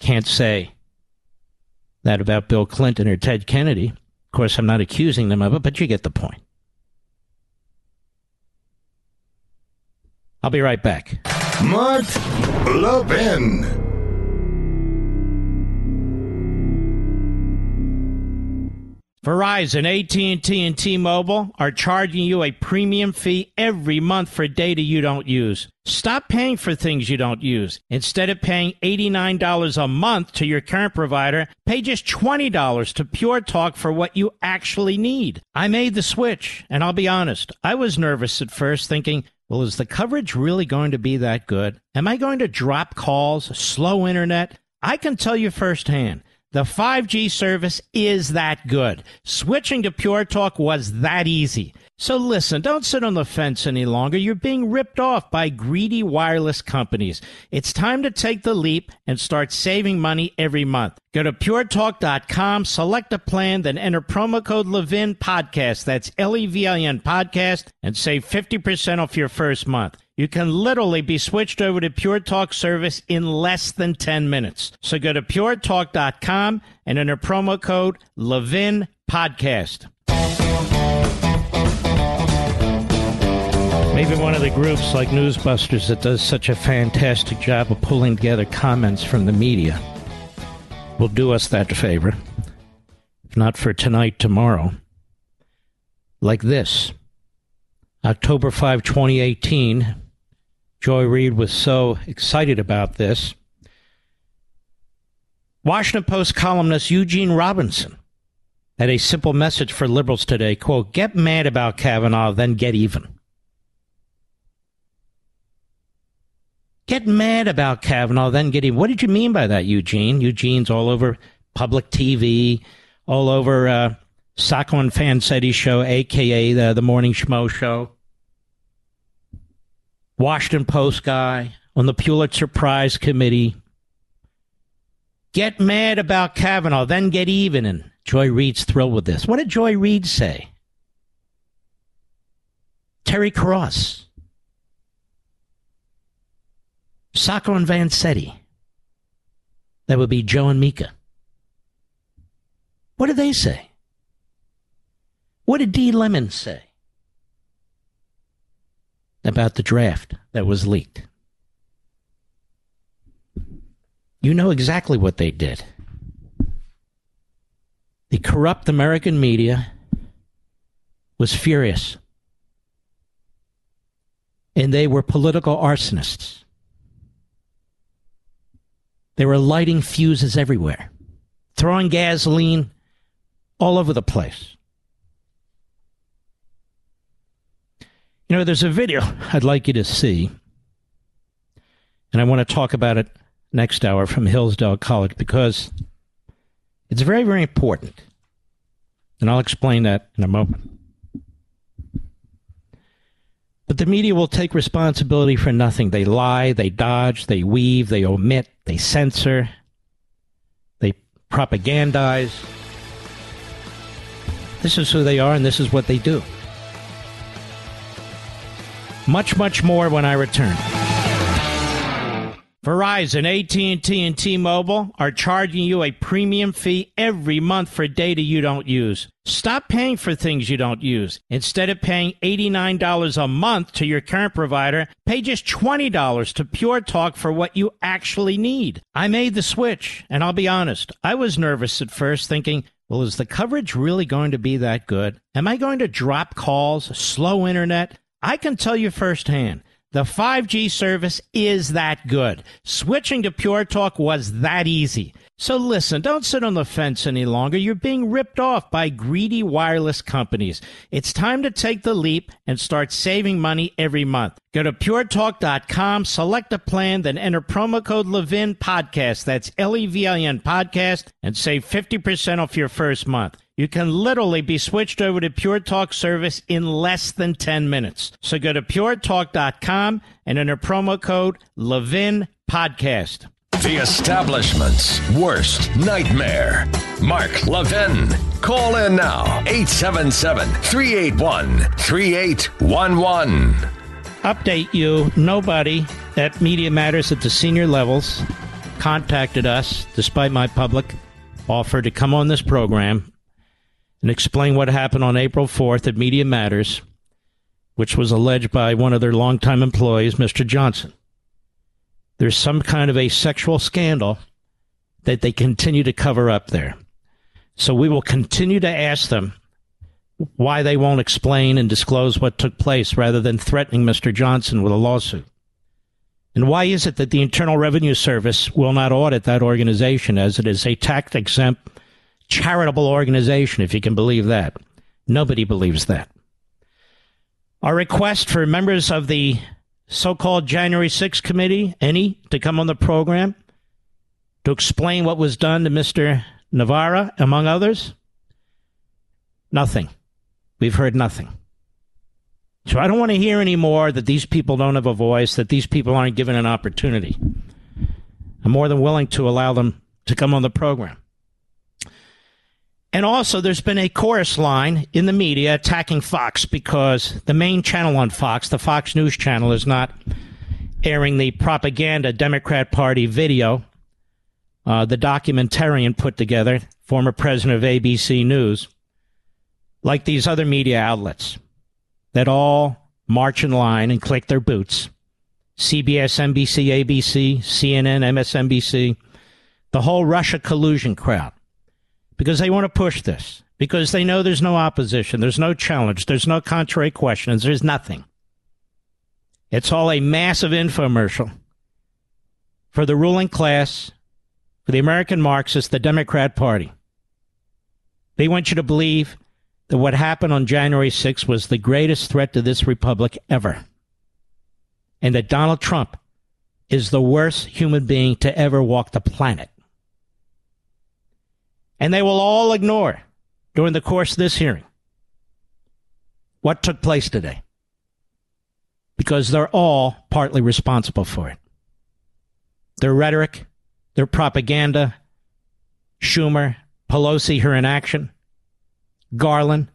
Can't say that about Bill Clinton or Ted Kennedy. Of course, I'm not accusing them of it, but you get the point. I'll be right back. Mark Levin. Verizon, AT&T, and T-Mobile are charging you a premium fee every month for data you don't use. Stop paying for things you don't use. Instead of paying $89 a month to your current provider, pay just $20 to Pure Talk for what you actually need. I made the switch, and I'll be honest, I was nervous at first thinking, well, is the coverage really going to be that good? Am I going to drop calls, slow internet? I can tell you firsthand. The 5G service is that good. Switching to Pure Talk was that easy. So listen, don't sit on the fence any longer. You're being ripped off by greedy wireless companies. It's time to take the leap and start saving money every month. Go to puretalk.com, select a plan, then enter promo code Levin podcast. That's L E V I N podcast and save 50% off your first month. You can literally be switched over to Pure Talk service in less than 10 minutes. So go to puretalk.com and enter promo code Levin podcast. Maybe one of the groups like Newsbusters that does such a fantastic job of pulling together comments from the media will do us that favor. If not for tonight, tomorrow. Like this October 5, 2018. Joy Reid was so excited about this. Washington Post columnist Eugene Robinson had a simple message for liberals today quote, get mad about Kavanaugh, then get even. Get mad about Kavanaugh, then get him. What did you mean by that, Eugene? Eugene's all over public TV, all over uh, Sacco and Vanzetti show, aka the, the Morning Schmo show. Washington Post guy on the Pulitzer Prize committee. Get mad about Kavanaugh, then get even. And Joy Reid's thrilled with this. What did Joy Reid say? Terry Cross Sacco and Vanzetti. That would be Joe and Mika. What did they say? What did D. Lemon say about the draft that was leaked? You know exactly what they did. The corrupt American media was furious. And they were political arsonists. They were lighting fuses everywhere, throwing gasoline all over the place. You know, there's a video I'd like you to see, and I want to talk about it next hour from Hillsdale College because it's very, very important. And I'll explain that in a moment. But the media will take responsibility for nothing. They lie, they dodge, they weave, they omit, they censor, they propagandize. This is who they are, and this is what they do. Much, much more when I return. Verizon, AT&T, and T-Mobile are charging you a premium fee every month for data you don't use. Stop paying for things you don't use. Instead of paying $89 a month to your current provider, pay just $20 to Pure Talk for what you actually need. I made the switch, and I'll be honest, I was nervous at first thinking, well, is the coverage really going to be that good? Am I going to drop calls, slow internet? I can tell you firsthand. The 5G service is that good. Switching to Pure Talk was that easy. So listen, don't sit on the fence any longer. You're being ripped off by greedy wireless companies. It's time to take the leap and start saving money every month. Go to puretalk.com, select a plan, then enter promo code Levin podcast. That's L E V I N podcast and save 50% off your first month. You can literally be switched over to Pure Talk service in less than 10 minutes. So go to puretalk.com and enter promo code Levin Podcast. The establishment's worst nightmare. Mark Levin. Call in now 877 381 3811. Update you nobody at Media Matters at the senior levels contacted us, despite my public offer to come on this program and explain what happened on April 4th at Media Matters, which was alleged by one of their longtime employees, Mr. Johnson. There's some kind of a sexual scandal that they continue to cover up there. So we will continue to ask them why they won't explain and disclose what took place rather than threatening Mr. Johnson with a lawsuit. And why is it that the Internal Revenue Service will not audit that organization as it is a tax exempt charitable organization, if you can believe that. Nobody believes that. Our request for members of the so called January 6th committee, any, to come on the program to explain what was done to Mr. Navarro, among others? Nothing. We've heard nothing. So I don't want to hear anymore that these people don't have a voice, that these people aren't given an opportunity. I'm more than willing to allow them to come on the program. And also, there's been a chorus line in the media attacking Fox because the main channel on Fox, the Fox News channel, is not airing the propaganda Democrat Party video uh, the documentarian put together, former president of ABC News, like these other media outlets that all march in line and click their boots. CBS, NBC, ABC, CNN, MSNBC, the whole Russia collusion crowd because they want to push this, because they know there's no opposition, there's no challenge, there's no contrary questions, there's nothing. It's all a massive infomercial for the ruling class, for the American Marxists, the Democrat Party. They want you to believe that what happened on January 6th was the greatest threat to this republic ever. And that Donald Trump is the worst human being to ever walk the planet. And they will all ignore during the course of this hearing what took place today because they're all partly responsible for it. Their rhetoric, their propaganda, Schumer, Pelosi, her inaction, Garland,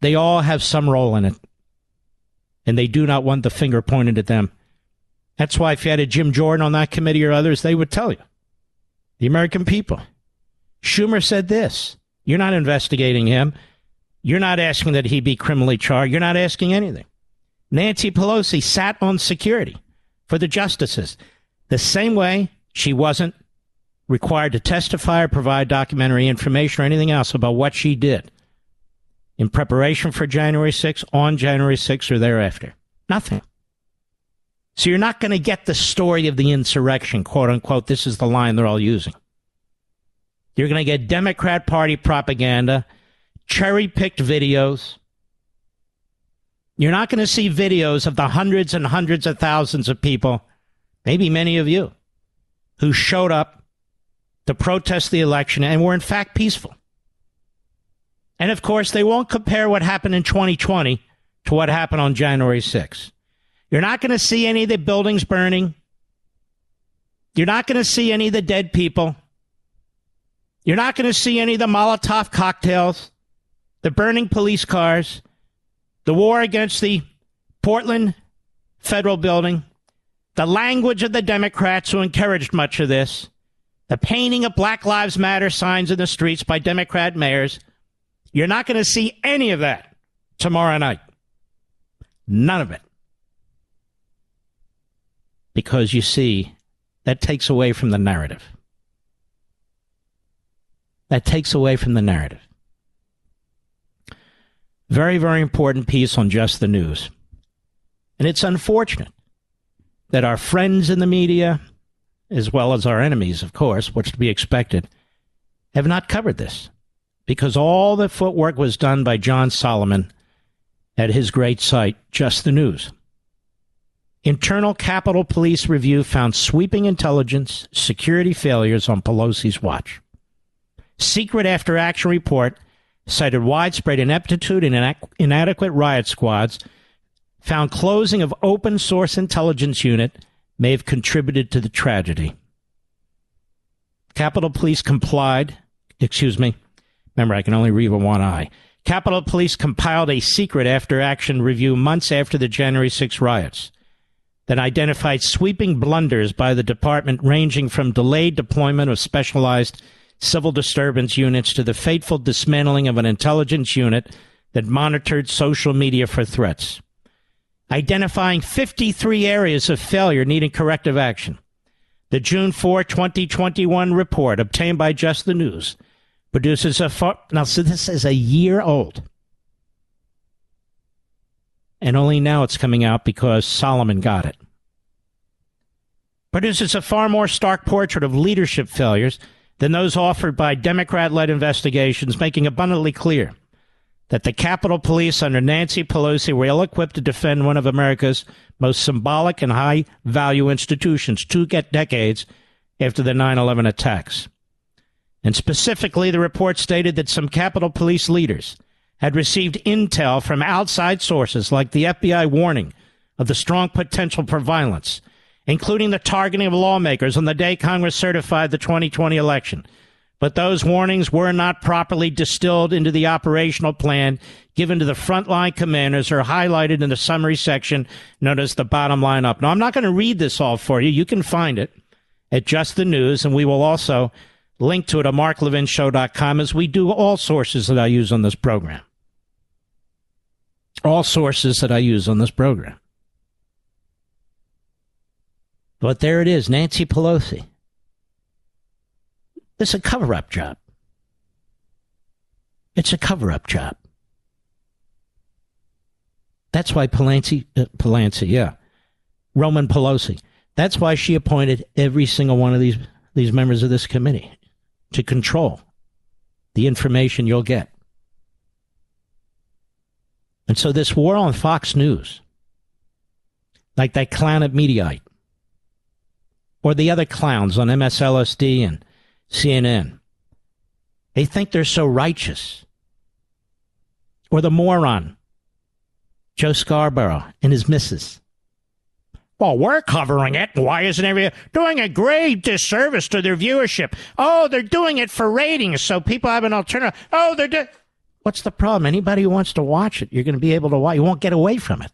they all have some role in it. And they do not want the finger pointed at them. That's why if you had a Jim Jordan on that committee or others, they would tell you. The American people Schumer said this You're not investigating him. You're not asking that he be criminally charged. You're not asking anything. Nancy Pelosi sat on security for the justices the same way she wasn't required to testify or provide documentary information or anything else about what she did in preparation for January 6th, on January 6th, or thereafter. Nothing. So you're not going to get the story of the insurrection, quote unquote. This is the line they're all using. You're going to get Democrat Party propaganda, cherry picked videos. You're not going to see videos of the hundreds and hundreds of thousands of people, maybe many of you, who showed up to protest the election and were in fact peaceful. And of course, they won't compare what happened in 2020 to what happened on January 6th. You're not going to see any of the buildings burning. You're not going to see any of the dead people. You're not going to see any of the Molotov cocktails, the burning police cars, the war against the Portland federal building, the language of the Democrats who encouraged much of this, the painting of Black Lives Matter signs in the streets by Democrat mayors. You're not going to see any of that tomorrow night. None of it. Because you see, that takes away from the narrative that takes away from the narrative. Very, very important piece on just the news. And it's unfortunate that our friends in the media, as well as our enemies, of course, what's to be expected, have not covered this because all the footwork was done by John Solomon at his great site, Just the News. Internal Capitol Police review found sweeping intelligence security failures on Pelosi's watch. Secret After Action report cited widespread ineptitude and inadequate riot squads, found closing of open source intelligence unit may have contributed to the tragedy. Capitol Police complied, excuse me, remember I can only read with one eye. Capitol Police compiled a secret after action review months after the January 6 riots that identified sweeping blunders by the department ranging from delayed deployment of specialized civil disturbance units to the fateful dismantling of an intelligence unit that monitored social media for threats, identifying 53 areas of failure needing corrective action. The June 4, 2021 report obtained by Just the News produces a far- now so this is a year old. And only now it's coming out because Solomon got it. Produces a far more stark portrait of leadership failures than those offered by Democrat led investigations, making abundantly clear that the Capitol Police under Nancy Pelosi were ill equipped to defend one of America's most symbolic and high value institutions two decades after the 9 11 attacks. And specifically, the report stated that some Capitol Police leaders had received intel from outside sources like the FBI warning of the strong potential for violence, including the targeting of lawmakers on the day Congress certified the 2020 election. But those warnings were not properly distilled into the operational plan given to the frontline commanders or highlighted in the summary section known as the bottom line up. Now, I'm not going to read this all for you. You can find it at Just the News, and we will also link to it at marklevinshow.com as we do all sources that I use on this program. All sources that I use on this program. But there it is, Nancy Pelosi. It's a cover up job. It's a cover up job. That's why Pelosi, uh, Pelosi, yeah, Roman Pelosi. That's why she appointed every single one of these these members of this committee to control the information you'll get. And so this war on Fox News, like that clown at Mediaite, or the other clowns on MSLSD and CNN, they think they're so righteous. Or the moron, Joe Scarborough and his missus. Well, we're covering it. Why isn't everyone doing a great disservice to their viewership? Oh, they're doing it for ratings, so people have an alternative. Oh, they're doing. What's the problem? Anybody who wants to watch it, you're going to be able to watch. You won't get away from it.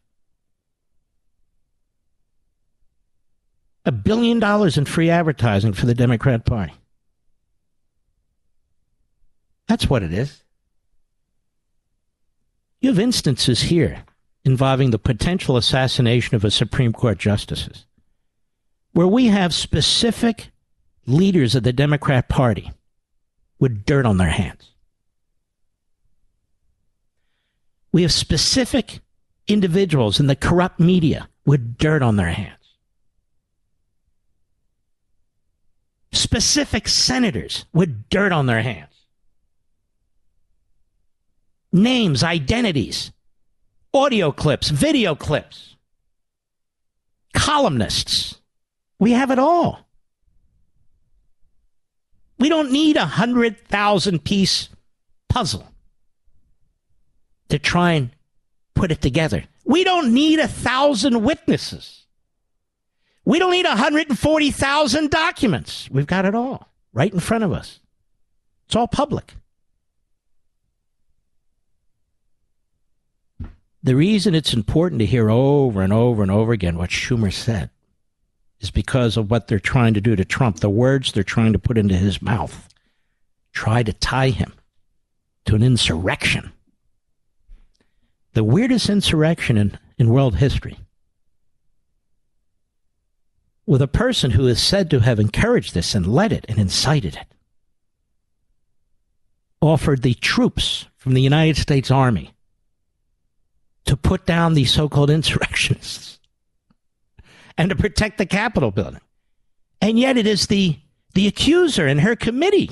A billion dollars in free advertising for the Democrat Party. That's what it is. You have instances here involving the potential assassination of a Supreme Court justices, where we have specific leaders of the Democrat Party with dirt on their hands. We have specific individuals in the corrupt media with dirt on their hands. Specific senators with dirt on their hands. Names, identities, audio clips, video clips, columnists. We have it all. We don't need a hundred thousand piece puzzle to try and put it together. We don't need a thousand witnesses. We don't need 140,000 documents. We've got it all right in front of us. It's all public. The reason it's important to hear over and over and over again what Schumer said is because of what they're trying to do to Trump, the words they're trying to put into his mouth. Try to tie him to an insurrection. The weirdest insurrection in, in world history. With a person who is said to have encouraged this and led it and incited it. Offered the troops from the United States Army to put down the so called insurrectionists and to protect the Capitol building. And yet it is the, the accuser and her committee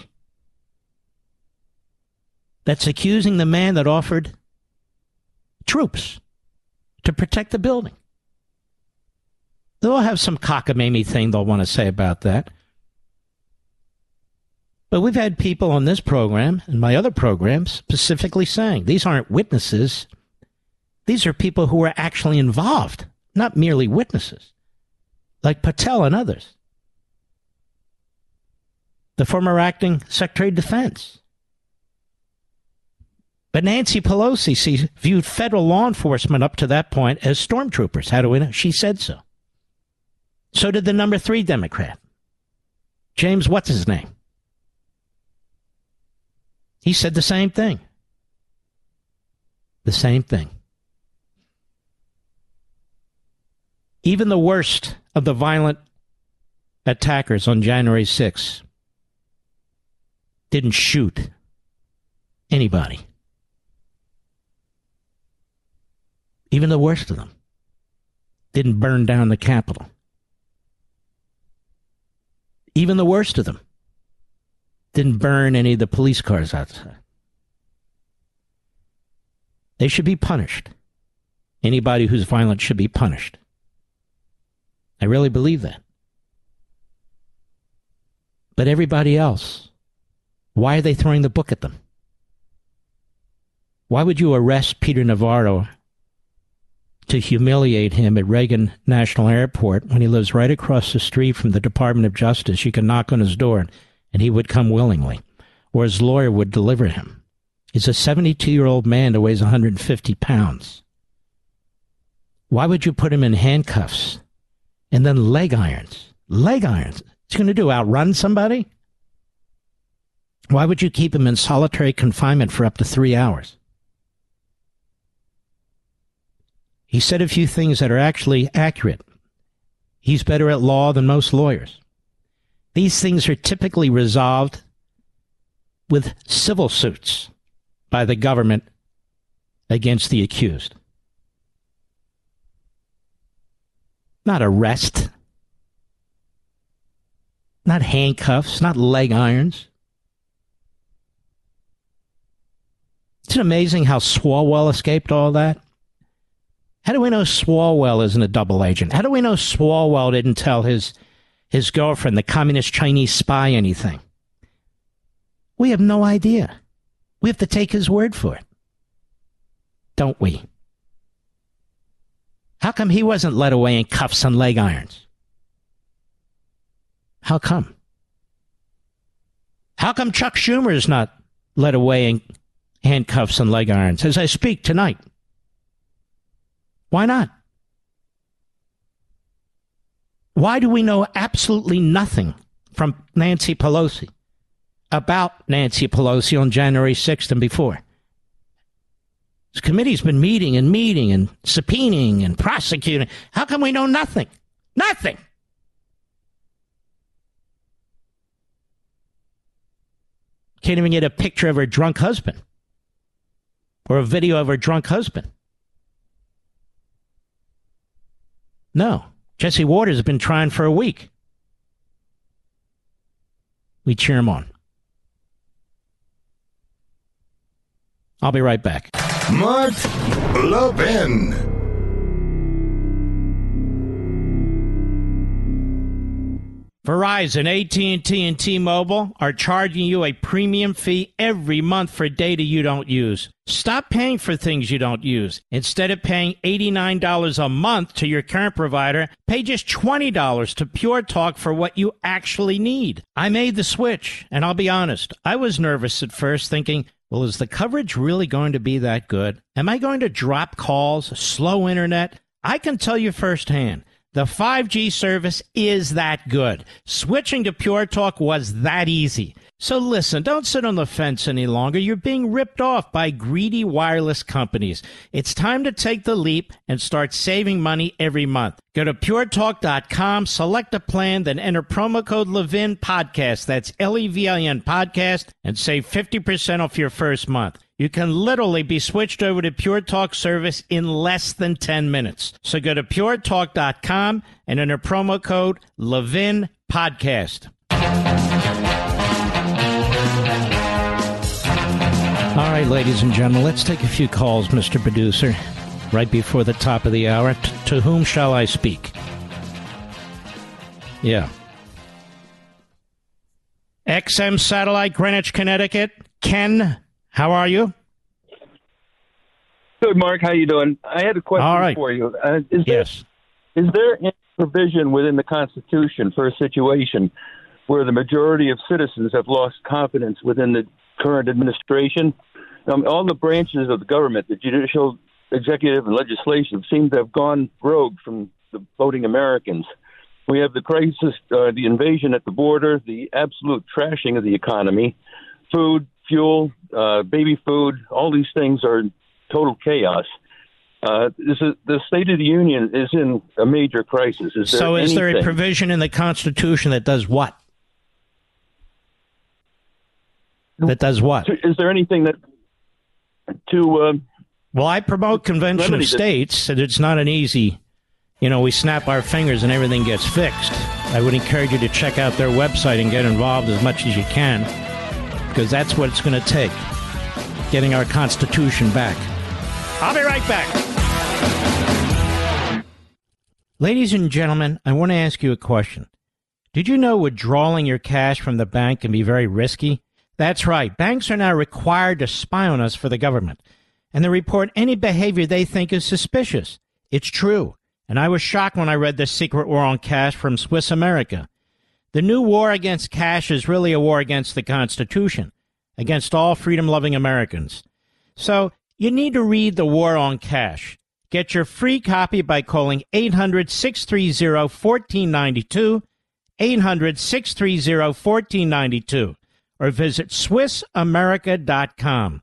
that's accusing the man that offered troops to protect the building. They'll have some cockamamie thing they'll want to say about that. But we've had people on this program and my other programs specifically saying these aren't witnesses these are people who were actually involved, not merely witnesses, like Patel and others. The former acting Secretary of Defense. But Nancy Pelosi viewed federal law enforcement up to that point as stormtroopers. How do we know? She said so. So did the number three Democrat, James, what's his name? He said the same thing. The same thing. even the worst of the violent attackers on January 6th didn't shoot anybody. Even the worst of them didn't burn down the Capitol. Even the worst of them didn't burn any of the police cars outside. They should be punished. Anybody who's violent should be punished. I really believe that. But everybody else, why are they throwing the book at them? Why would you arrest Peter Navarro to humiliate him at Reagan National Airport when he lives right across the street from the Department of Justice? You can knock on his door and he would come willingly, or his lawyer would deliver him. He's a 72 year old man that weighs 150 pounds. Why would you put him in handcuffs and then leg irons? Leg irons. He going to do? Outrun somebody? Why would you keep him in solitary confinement for up to three hours? He said a few things that are actually accurate. He's better at law than most lawyers. These things are typically resolved with civil suits by the government against the accused. Not arrest, not handcuffs, not leg irons. Isn't it amazing how Swalwell escaped all that? How do we know Swalwell isn't a double agent? How do we know Swalwell didn't tell his his girlfriend, the communist Chinese spy, anything? We have no idea. We have to take his word for it. Don't we? How come he wasn't led away in cuffs and leg irons? How come? How come Chuck Schumer is not led away in handcuffs and leg irons as I speak tonight? Why not? Why do we know absolutely nothing from Nancy Pelosi about Nancy Pelosi on January 6th and before? This committee's been meeting and meeting and subpoenaing and prosecuting. How come we know nothing? Nothing. Can't even get a picture of her drunk husband or a video of her drunk husband. No. Jesse Watters has been trying for a week. We cheer him on. I'll be right back. Mark Levin. Verizon, AT&T, and T-Mobile are charging you a premium fee every month for data you don't use. Stop paying for things you don't use. Instead of paying $89 a month to your current provider, pay just $20 to Pure Talk for what you actually need. I made the switch, and I'll be honest, I was nervous at first thinking, well, is the coverage really going to be that good? Am I going to drop calls, slow internet? I can tell you firsthand. The 5G service is that good. Switching to Pure Talk was that easy. So listen, don't sit on the fence any longer. You're being ripped off by greedy wireless companies. It's time to take the leap and start saving money every month. Go to puretalk.com, select a plan, then enter promo code Levin Podcast. That's L E V I N Podcast and save 50% off your first month. You can literally be switched over to Pure Talk service in less than 10 minutes. So go to puretalk.com and enter promo code Levin Podcast. All right, ladies and gentlemen, let's take a few calls, Mr. Producer, right before the top of the hour. T- to whom shall I speak? Yeah. XM Satellite, Greenwich, Connecticut. Ken, how are you? Good, Mark. How you doing? I had a question All right. for you. Uh, is yes. There, is there any provision within the Constitution for a situation where the majority of citizens have lost confidence within the current administration? Um, all the branches of the government, the judicial, executive, and legislative, seem to have gone rogue from the voting Americans. We have the crisis, uh, the invasion at the border, the absolute trashing of the economy, food, fuel, uh, baby food, all these things are in total chaos. Uh, is, the State of the Union is in a major crisis. Is so, is there a provision in the Constitution that does what? That does what? Is there anything that to? Uh, well, I promote convention of states, and it's not an easy. You know, we snap our fingers and everything gets fixed. I would encourage you to check out their website and get involved as much as you can, because that's what it's going to take. Getting our Constitution back. I'll be right back. Ladies and gentlemen, I want to ask you a question. Did you know withdrawing your cash from the bank can be very risky? That's right. Banks are now required to spy on us for the government. and they report any behavior they think is suspicious. It's true. And I was shocked when I read The Secret War on Cash from Swiss America. The new war against cash is really a war against the Constitution, against all freedom loving Americans. So you need to read The War on Cash. Get your free copy by calling 800 630 1492, 800 630 1492, or visit SwissAmerica.com.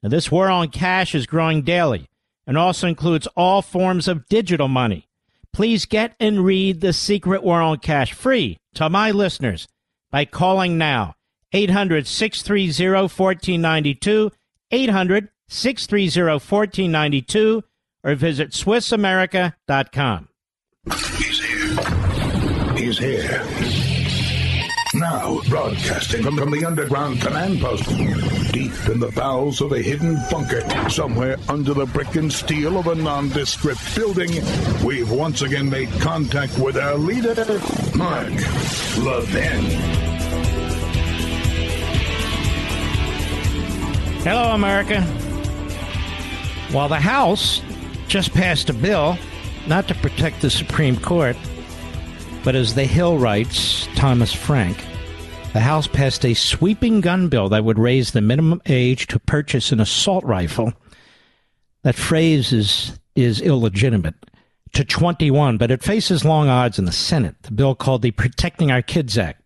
Now, this war on cash is growing daily and also includes all forms of digital money. Please get and read The Secret on Cash free to my listeners by calling now 800 630 1492, 800 630 1492, or visit SwissAmerica.com. He's here. He's here. Now, broadcasting from, from the underground command post, deep in the bowels of a hidden bunker, somewhere under the brick and steel of a nondescript building, we've once again made contact with our leader, Mark Levin. Hello, America. While the House just passed a bill not to protect the Supreme Court, but as the Hill writes, Thomas Frank, the House passed a sweeping gun bill that would raise the minimum age to purchase an assault rifle. That phrase is, is illegitimate to 21, but it faces long odds in the Senate. The bill called the Protecting Our Kids Act.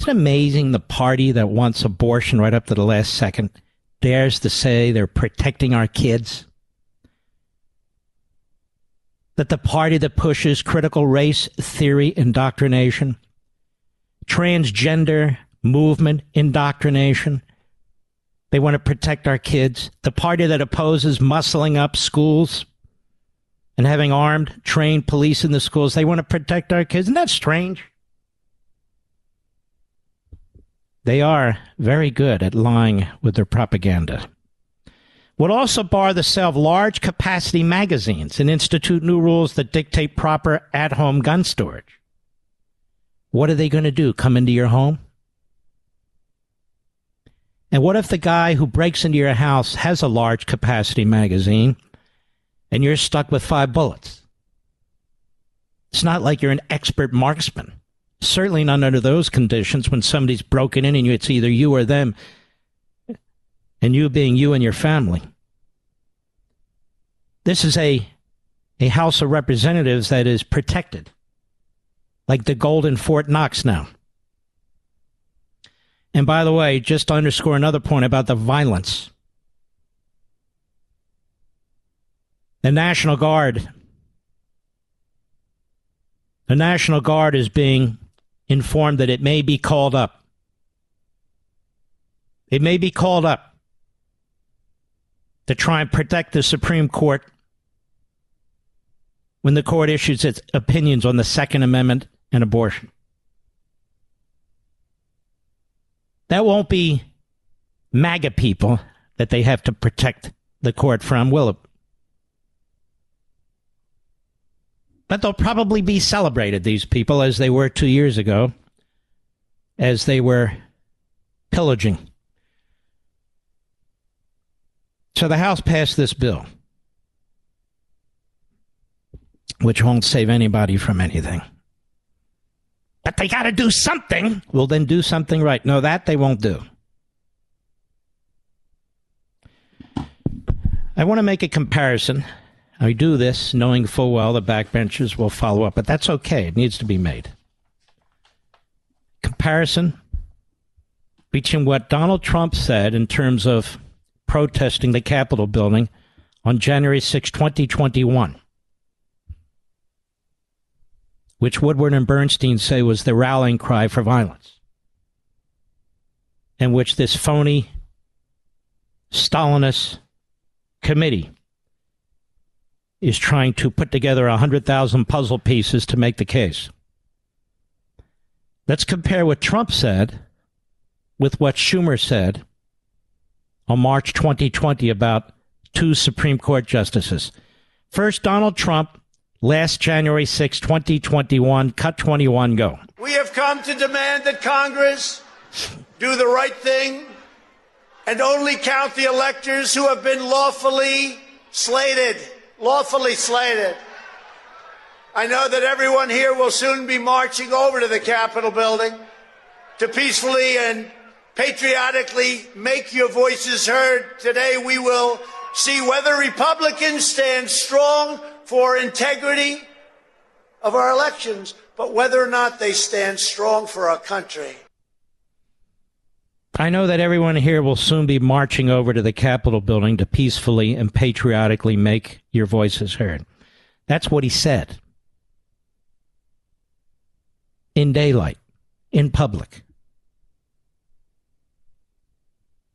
Isn't it amazing the party that wants abortion right up to the last second dares to say they're protecting our kids? That the party that pushes critical race theory indoctrination, transgender movement indoctrination, they want to protect our kids, the party that opposes muscling up schools and having armed, trained police in the schools, they want to protect our kids. Isn't that strange? They are very good at lying with their propaganda would also bar the sale of large capacity magazines and institute new rules that dictate proper at home gun storage. What are they going to do? Come into your home? And what if the guy who breaks into your house has a large capacity magazine and you're stuck with five bullets? It's not like you're an expert marksman. Certainly not under those conditions when somebody's broken in and it's either you or them and you being you and your family. This is a a House of Representatives that is protected, like the Golden Fort Knox now. And by the way, just to underscore another point about the violence, the National Guard, the National Guard is being informed that it may be called up. It may be called up to try and protect the Supreme Court when the court issues its opinions on the Second Amendment and abortion. That won't be MAGA people that they have to protect the court from, will it? But they'll probably be celebrated, these people, as they were two years ago, as they were pillaging so the House passed this bill, which won't save anybody from anything. But they got to do something. Well, then do something right. No, that they won't do. I want to make a comparison. I do this knowing full well the backbenchers will follow up, but that's okay. It needs to be made. Comparison between what Donald Trump said in terms of protesting the Capitol building on January 6, 2021, which Woodward and Bernstein say was the rallying cry for violence, and which this phony Stalinist committee is trying to put together 100,000 puzzle pieces to make the case. Let's compare what Trump said with what Schumer said on March 2020 about two Supreme Court justices. First, Donald Trump, last January 6, 2021, cut 21, go. We have come to demand that Congress do the right thing and only count the electors who have been lawfully slated. Lawfully slated. I know that everyone here will soon be marching over to the Capitol building to peacefully and patriotically make your voices heard. Today we will see whether Republicans stand strong for integrity of our elections, but whether or not they stand strong for our country. I know that everyone here will soon be marching over to the Capitol building to peacefully and patriotically make your voices heard. That's what he said. In daylight, in public.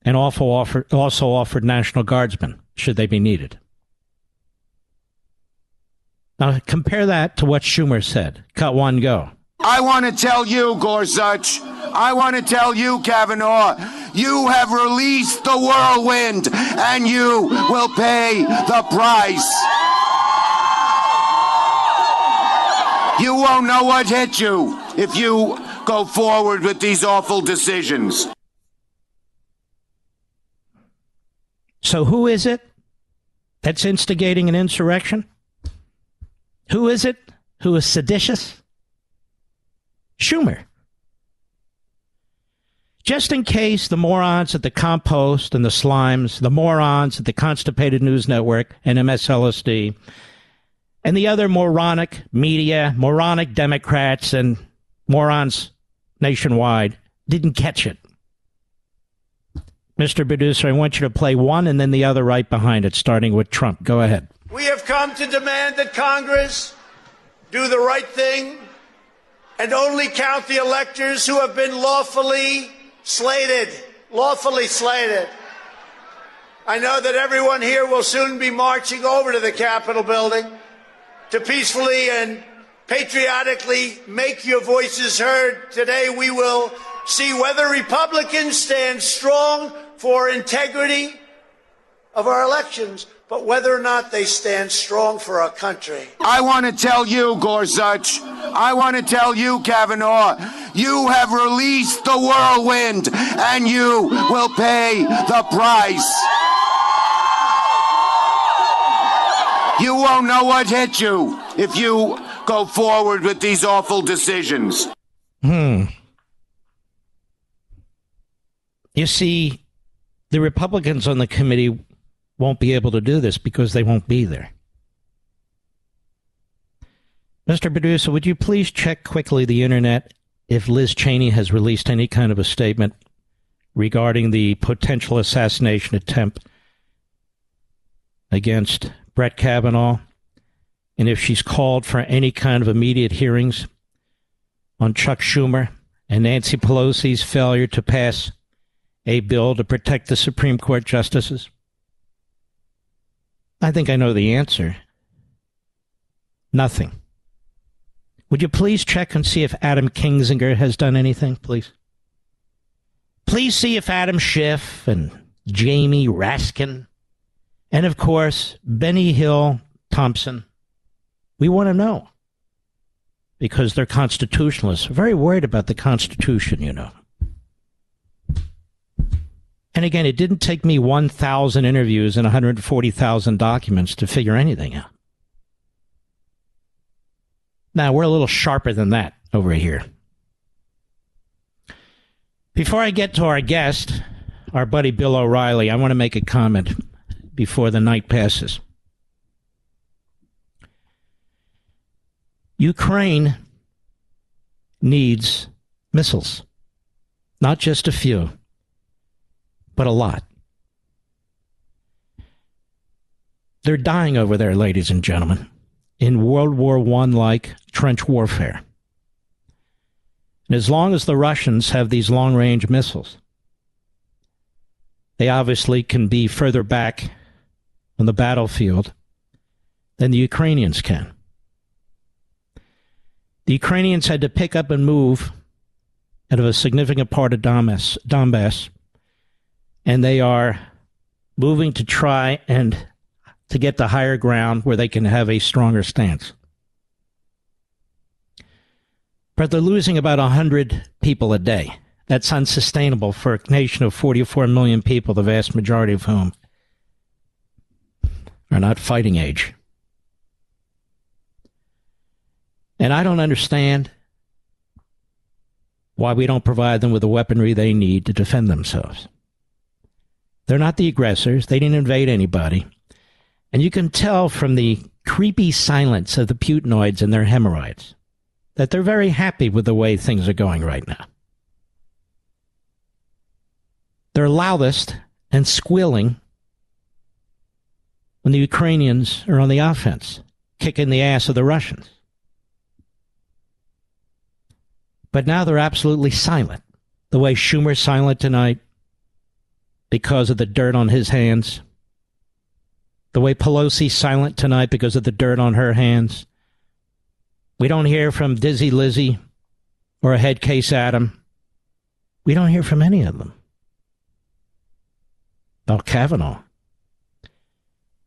And also offered, also offered National Guardsmen, should they be needed. Now compare that to what Schumer said. Cut one, go. I want to tell you, Gorsuch, I want to tell you, Kavanaugh, you have released the whirlwind and you will pay the price. You won't know what hit you if you go forward with these awful decisions. So, who is it that's instigating an insurrection? Who is it who is seditious? Schumer. Just in case the morons at the compost and the slimes, the morons at the Constipated News Network and MSLSD, and the other moronic media, moronic Democrats, and morons nationwide didn't catch it. Mr. Producer, I want you to play one and then the other right behind it, starting with Trump. Go ahead. We have come to demand that Congress do the right thing and only count the electors who have been lawfully slated. Lawfully slated. I know that everyone here will soon be marching over to the Capitol building to peacefully and patriotically make your voices heard. Today we will see whether Republicans stand strong for integrity of our elections, but whether or not they stand strong for our country. I want to tell you, Gorsuch, I want to tell you, Kavanaugh, you have released the whirlwind and you will pay the price. You won't know what hit you if you go forward with these awful decisions. Hmm. You see, the Republicans on the committee won't be able to do this because they won't be there. Mr. Producer, would you please check quickly the internet if Liz Cheney has released any kind of a statement regarding the potential assassination attempt against Brett Kavanaugh and if she's called for any kind of immediate hearings on Chuck Schumer and Nancy Pelosi's failure to pass a bill to protect the Supreme Court justices? I think I know the answer. Nothing. Would you please check and see if Adam Kinzinger has done anything, please? Please see if Adam Schiff and Jamie Raskin, and of course, Benny Hill Thompson, we want to know. Because they're constitutionalists. Very worried about the Constitution, you know. And again, it didn't take me 1,000 interviews and 140,000 documents to figure anything out. Now, we're a little sharper than that over here. Before I get to our guest, our buddy Bill O'Reilly, I want to make a comment before the night passes. Ukraine needs missiles, not just a few but a lot. They're dying over there, ladies and gentlemen, in World War I like trench warfare. And as long as the Russians have these long range missiles, they obviously can be further back on the battlefield than the Ukrainians can. The Ukrainians had to pick up and move out of a significant part of Donbass, Donbass and they are moving to try and to get the higher ground where they can have a stronger stance. But they're losing about 100 people a day. That's unsustainable for a nation of 44 million people, the vast majority of whom are not fighting age. And I don't understand why we don't provide them with the weaponry they need to defend themselves. They're not the aggressors, they didn't invade anybody. And you can tell from the creepy silence of the Putinoids and their hemorrhoids that they're very happy with the way things are going right now. They're loudest and squealing when the Ukrainians are on the offense, kicking the ass of the Russians. But now they're absolutely silent. The way Schumer's silent tonight because of the dirt on his hands. The way Pelosi's silent tonight because of the dirt on her hands. We don't hear from Dizzy Lizzie or a head case Adam. We don't hear from any of them. About Kavanaugh.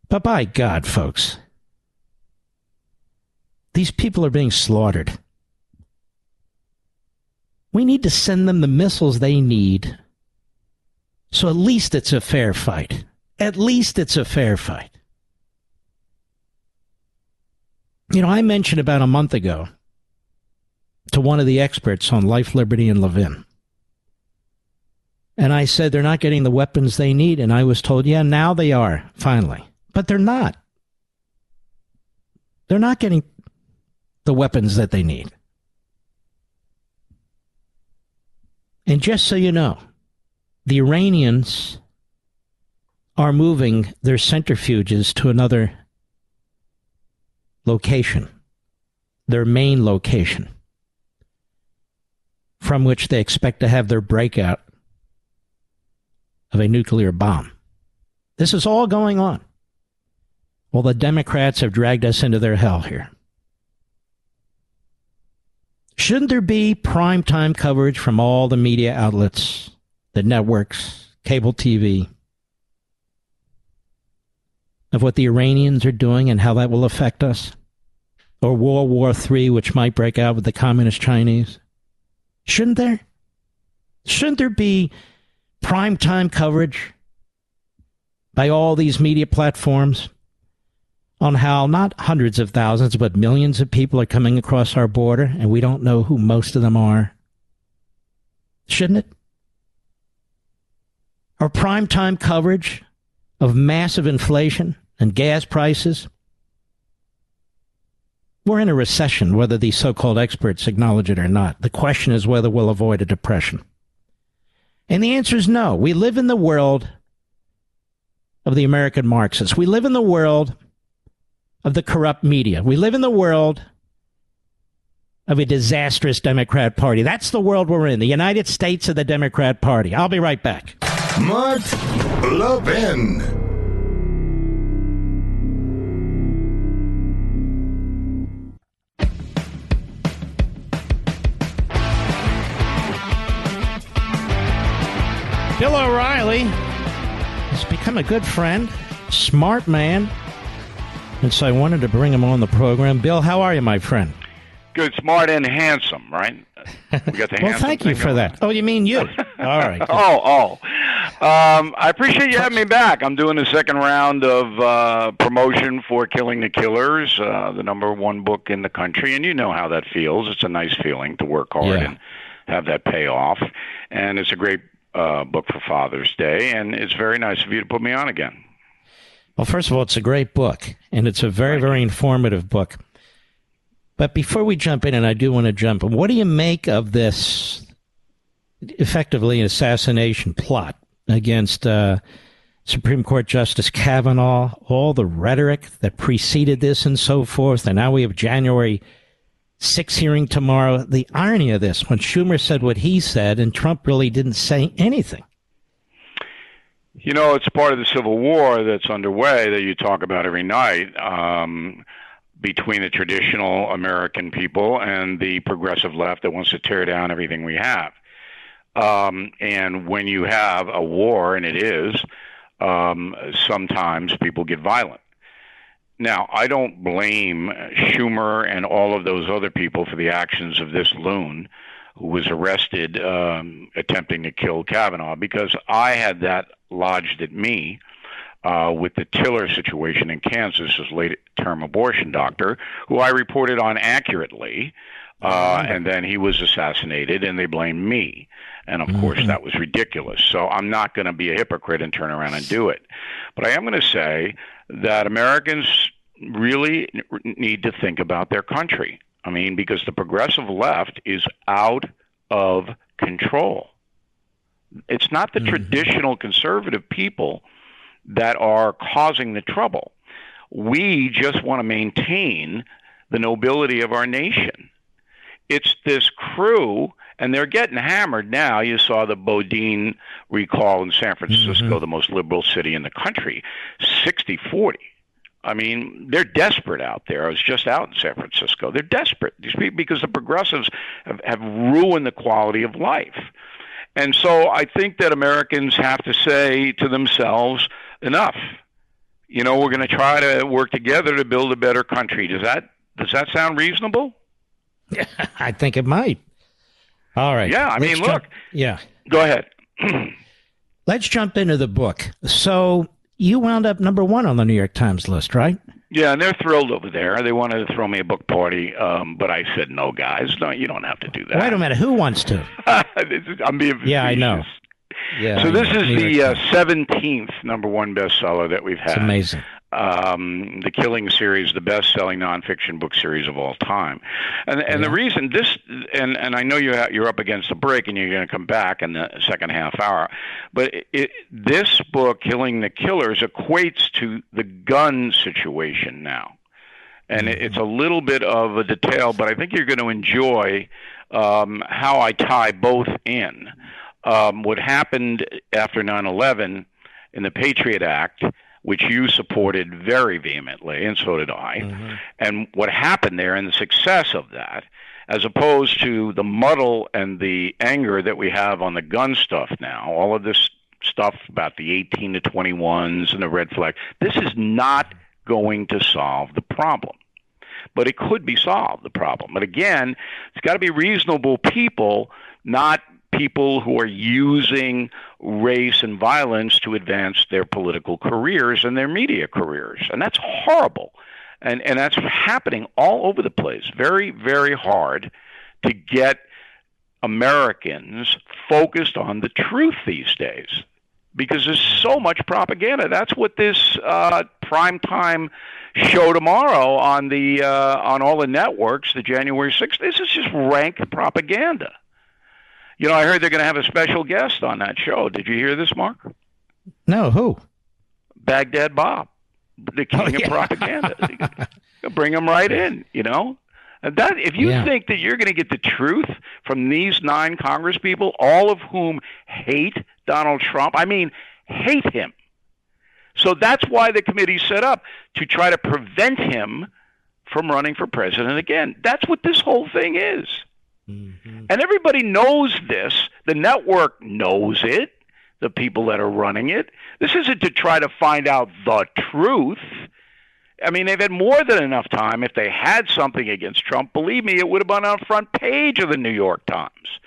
But by God, folks, these people are being slaughtered. We need to send them the missiles they need. So at least it's a fair fight. At least it's a fair fight. You know, I mentioned about a month ago to one of the experts on life, liberty, and Levin. And I said they're not getting the weapons they need. And I was told, yeah, now they are, finally. But they're not. They're not getting the weapons that they need. And just so you know, the Iranians are moving their centrifuges to another location, their main location, from which they expect to have their breakout of a nuclear bomb. This is all going on. Well, the Democrats have dragged us into their hell here. Shouldn't there be primetime coverage from all the media outlets, the networks, cable TV, of what the Iranians are doing and how that will affect us? Or World War III, which might break out with the communist Chinese? Shouldn't there? Shouldn't there be primetime coverage by all these media platforms on how not hundreds of thousands, but millions of people are coming across our border and we don't know who most of them are? Shouldn't it? Or primetime coverage of massive inflation and gas prices? We're in a recession, whether these so called experts acknowledge it or not. The question is whether we'll avoid a depression. And the answer is no. We live in the world of the American Marxists. We live in the world of the corrupt media. We live in the world of a disastrous Democrat Party. That's the world we're in, the United States of the Democrat Party. I'll be right back. Mark Levin. Bill O'Reilly has become a good friend, smart man, and so I wanted to bring him on the program. Bill, how are you, my friend? Good, smart, and handsome, right? We got the well, thank you for going. that. Oh, you mean you? All right. oh, oh. Um, I appreciate you having me back. I'm doing the second round of uh, promotion for Killing the Killers, uh, the number one book in the country, and you know how that feels. It's a nice feeling to work hard Yeah. and have that pay off, and it's a great uh, book for Father's Day, and it's very nice of you to put me on again. Well, first of all, it's a great book, and it's a very, very informative book. But before we jump in, and I do want to jump what do you make of this effectively an assassination plot against uh, Supreme Court Justice Kavanaugh, all the rhetoric that preceded this and so forth, and now we have January 6 hearing tomorrow. The irony of this, when Schumer said what he said, and Trump really didn't say anything. You know, it's part of the civil war that's underway that you talk about every night um, between the traditional American people and the progressive left that wants to tear down everything we have. Um, and when you have a war, and it is, um, sometimes people get violent. Now, I don't blame Schumer and all of those other people for the actions of this loon. who was arrested um, attempting to kill Kavanaugh because I had that lodged at me. Uh, with the Tiller situation in Kansas, his late term abortion doctor, who I reported on accurately, uh, and then he was assassinated, and they blamed me. And of mm-hmm. course, that was ridiculous. So I'm not going to be a hypocrite and turn around and do it. But I am going to say that Americans really need to think about their country. I mean, because the progressive left is out of control. It's not the mm-hmm. traditional conservative people that are causing the trouble. We just want to maintain the nobility of our nation. It's this crew and they're getting hammered now. You saw the Boudin recall in San Francisco, mm-hmm. the most liberal city in the country, 60 40. I mean, they're desperate out there. I was just out in San Francisco. They're desperate these people because the progressives have, have ruined the quality of life. And so I think that Americans have to say to themselves, enough. You know, we're going to try to work together to build a better country. Does that does that sound reasonable? I think it might. All right. Yeah, I Let's mean, jump, look. Yeah. Go ahead. Let's jump into the book. So you wound up number one on the New York Times list, right? Yeah, and they're thrilled over there. They wanted to throw me a book party, um, but I said, "No, guys, no, you don't have to do that." Wait a minute, who wants to? I'm being facetious. Yeah, I know. Yeah. So this is the uh, seventeenth uh, number one bestseller that we've had. It's amazing um, the Killing series, the best-selling nonfiction book series of all time. And and yeah. the reason this and and I know you ha- you're up against the break and you're going to come back in the second half hour, but it, it, this book, Killing the Killers, equates to the gun situation now. And mm-hmm. it's a little bit of a detail, but I think you're going to enjoy um, how I tie both in. Um, what happened after 9 11 in the Patriot Act which you supported very vehemently, and so did I. Mm-hmm. And what happened there and the success of that, as opposed to the muddle and the anger that we have on the gun stuff now, all of this stuff about the 18 to 21s and the red flag, this is not going to solve the problem. But it could be solved, the problem. But again, it's got to be reasonable people, not people who are using race and violence to advance their political careers and their media careers. And that's horrible. And, and that's happening all over the place. Very, very hard to get Americans focused on the truth these days because there's so much propaganda. That's what this uh, primetime show tomorrow on the uh, on all the networks, the January 6th. This is just rank propaganda. You know, I heard they're going to have a special guest on that show. Did you hear this, Mark? No, who? Baghdad Bob, the king oh, yeah. of propaganda. Bring him right in, you know? And that if you yeah. think that you're going to get the truth from these nine Congress people, all of whom hate Donald Trump, I mean, hate him. So that's why the committee set up to try to prevent him from running for president again. That's what this whole thing is. Mm-hmm. And everybody knows this. The network knows it, the people that are running it. This isn't to try to find out the truth. I mean, they've had more than enough time. If they had something against Trump, believe me, it would have been on the front page of the New York Times.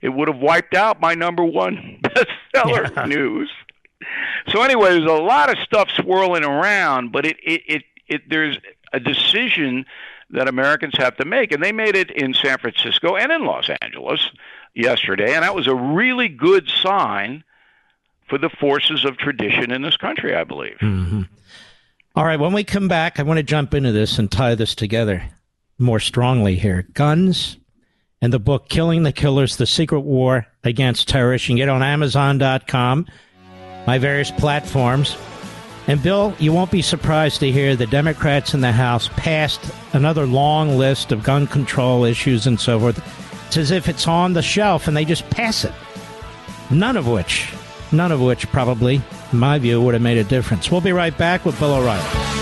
It would have wiped out my number one bestseller yeah. news. So anyway, there's a lot of stuff swirling around, but it, it, it, it there's a decision that Americans have to make. And they made it in San Francisco and in Los Angeles yesterday. And that was a really good sign for the forces of tradition in this country, I believe. Mm-hmm. All right. When we come back, I want to jump into this and tie this together more strongly here. Guns and the book Killing the Killers The Secret War Against Terrorists. You can get on Amazon.com, my various platforms. And Bill, you won't be surprised to hear the Democrats in the House passed another long list of gun control issues and so forth. It's as if it's on the shelf and they just pass it. None of which, none of which probably, in my view, would have made a difference. We'll be right back with Bill O'Reilly.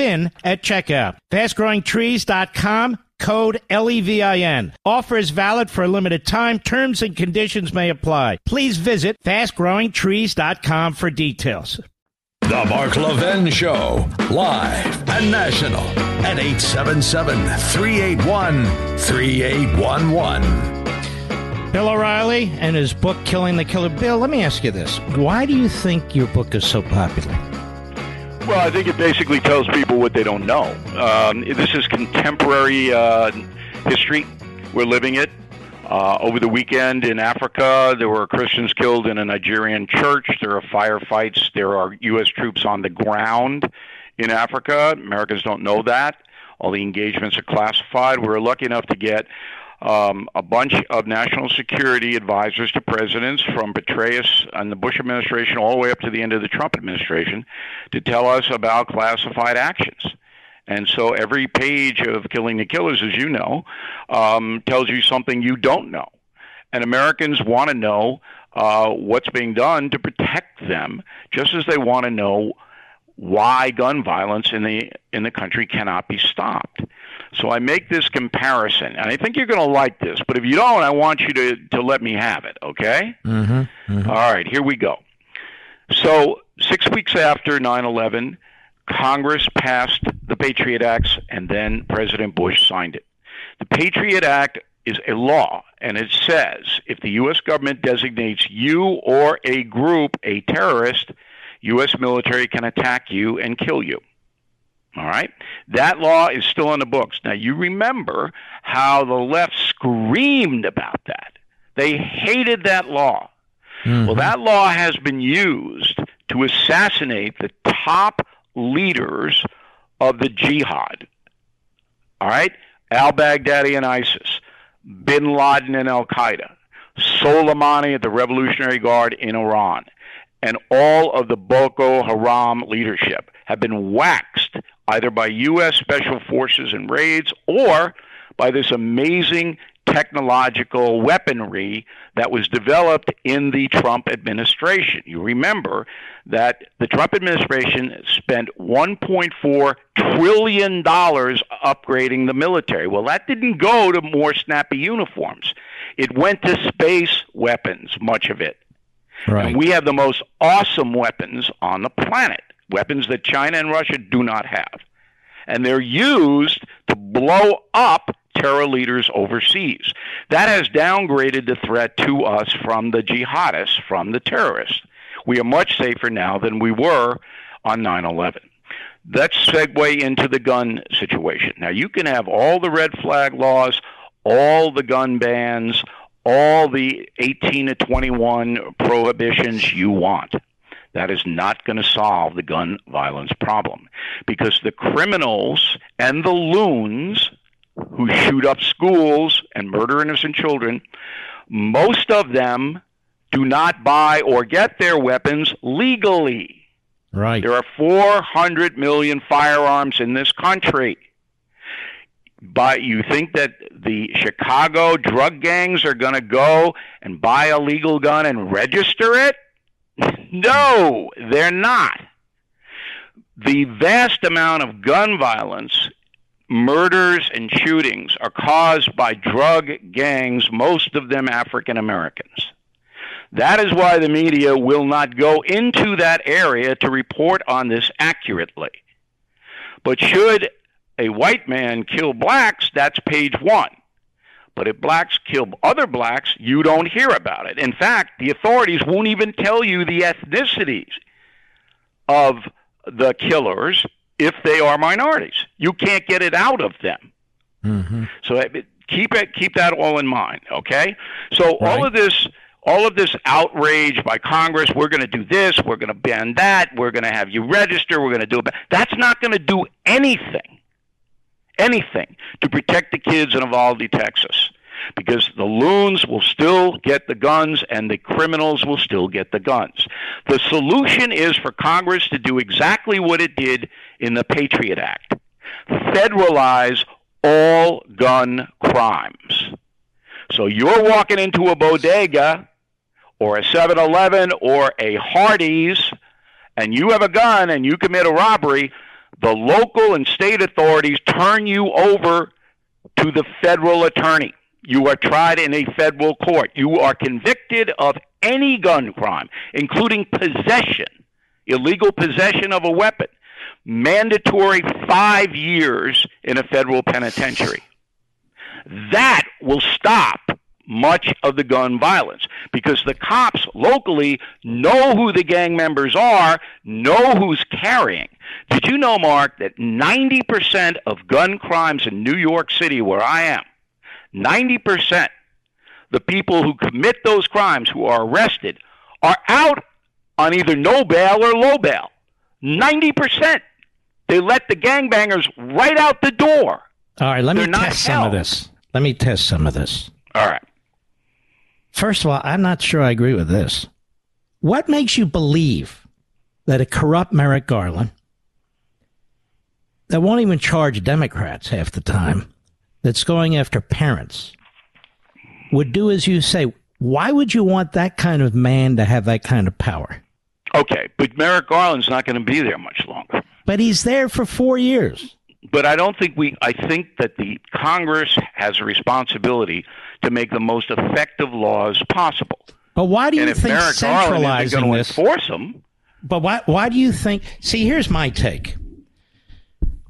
at checkout. Fastgrowingtrees.com code LEVIN. Offer is valid for a limited time. Terms and conditions may apply. Please visit fastgrowingtrees.com for details. The Mark Levin Show, live and national at 877 381 3811. Bill O'Reilly and his book Killing the Killer. Bill, let me ask you this. Why do you think your book is so popular? Well, I think it basically tells people what they don't know. Um, this is contemporary uh, history. We're living it. Uh, over the weekend in Africa, there were Christians killed in a Nigerian church. There are firefights. There are U.S. troops on the ground in Africa. Americans don't know that. All the engagements are classified. We were lucky enough to get um, a bunch of national security advisors to presidents from Petraeus and the Bush administration all the way up to the end of the Trump administration to tell us about classified actions. And so every page of Killing the Killers, as you know, um, tells you something you don't know. And Americans want to know uh, what's being done to protect them, just as they want to know why gun violence in the in the country cannot be stopped. So I make this comparison, and I think you're going to like this. But if you don't, I want you to to let me have it. Okay? Mm-hmm, mm-hmm. All right. Here we go. So six weeks after 9/11, Congress passed the Patriot Acts, and then President Bush signed it. The Patriot Act is a law, and it says if the U.S. government designates you or a group a terrorist, U.S. military can attack you and kill you. All right? That law is still in the books. Now, you remember how the left screamed about that. They hated that law. Mm-hmm. Well, that law has been used to assassinate the top leaders of the jihad. All right? Al Baghdadi and ISIS, bin Laden and Al Qaeda, Soleimani at the Revolutionary Guard in Iran, and all of the Boko Haram leadership have been waxed either by U.S. Special Forces and raids or by this amazing technological weaponry that was developed in the Trump administration. You remember that the Trump administration spent $1.4 trillion upgrading the military. Well, that didn't go to more snappy uniforms, it went to space weapons, much of it. Right. And we have the most awesome weapons on the planet, weapons that China and Russia do not have. And they're used to blow up terror leaders overseas. That has downgraded the threat to us from the jihadists, from the terrorists. We are much safer now than we were on 9 11. Let's segue into the gun situation. Now, you can have all the red flag laws, all the gun bans, all the 18 to 21 prohibitions you want. That is not going to solve the gun violence problem because the criminals and the loons who shoot up schools and murder innocent children, most of them do not buy or get their weapons legally. Right. There are 400 million firearms in this country. But you think that the Chicago drug gangs are going to go and buy a legal gun and register it? No, they're not. The vast amount of gun violence murders and shootings are caused by drug gangs, most of them African Americans. That is why the media will not go into that area to report on this accurately. But should a white man kill blacks, that's page one. But if blacks kill other blacks, you don't hear about it. In fact, the authorities won't even tell you the ethnicities of the killers if they are minorities. You can't get it out of them. Mm-hmm. So keep it keep that all in mind, okay? So right. all of this all of this outrage by Congress, we're going to do this, we're going to ban that, we're going to have you register, we're going to do it. That's not going to do anything, anything to protect the kids in Uvalde, Texas because the loons will still get the guns and the criminals will still get the guns. The solution is for Congress to do exactly what it did in the Patriot Act federalize all gun crimes. So you're walking into a bodega or a 7 Eleven or a Hardee's and you have a gun and you commit a robbery, the local and state authorities turn you over to the federal attorney. You are tried in a federal court. You are convicted of any gun crime, including possession, illegal possession of a weapon. Mandatory five years in a federal penitentiary. That will stop much of the gun violence because the cops locally know who the gang members are, know who's carrying. Did you know, Mark, that 90% of gun crimes in New York City, where I am, 90% the people who commit those crimes who are arrested are out on either no bail or low bail. 90%. They let the gangbangers right out the door. All right, let They're me test some of this. Let me test some of this. All right. First of all, I'm not sure I agree with this. What makes you believe that a corrupt Merrick Garland that won't even charge Democrats half the time that's going after parents would do as you say. Why would you want that kind of man to have that kind of power? Okay, but Merrick Garland's not going to be there much longer. But he's there for four years. But I don't think we. I think that the Congress has a responsibility to make the most effective laws possible. But why do you and think Merrick centralizing Garland this? Enforce them. But why? Why do you think? See, here's my take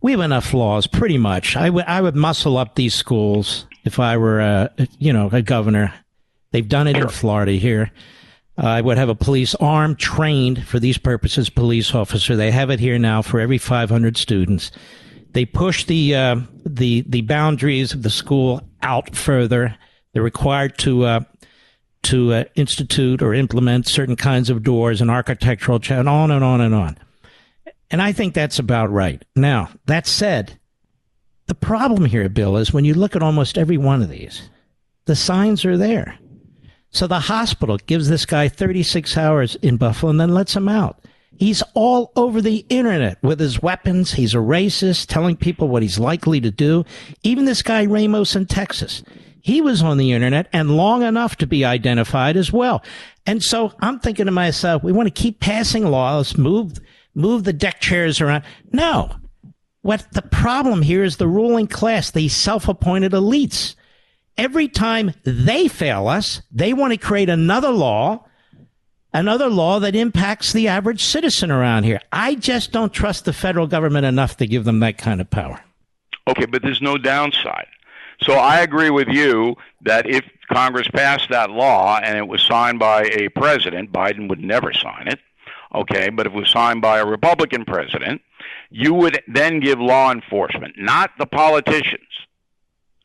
we have enough laws, pretty much. I would I would muscle up these schools if I were, a, you know, a governor. They've done it in Florida here. Uh, I would have a police armed, trained for these purposes police officer. They have it here now for every 500 students. They push the uh, the the boundaries of the school out further. They're required to uh, to uh, institute or implement certain kinds of doors and architectural, and on and on and on. And I think that's about right. Now, that said, the problem here, Bill, is when you look at almost every one of these, the signs are there. So the hospital gives this guy 36 hours in Buffalo and then lets him out. He's all over the internet with his weapons. He's a racist, telling people what he's likely to do. Even this guy Ramos in Texas, he was on the internet and long enough to be identified as well. And so I'm thinking to myself, we want to keep passing laws, move move the deck chairs around. No. What the problem here is the ruling class, the self-appointed elites. Every time they fail us, they want to create another law, another law that impacts the average citizen around here. I just don't trust the federal government enough to give them that kind of power. Okay, but there's no downside. So I agree with you that if Congress passed that law and it was signed by a president, Biden would never sign it okay, but if it was signed by a Republican president, you would then give law enforcement, not the politicians,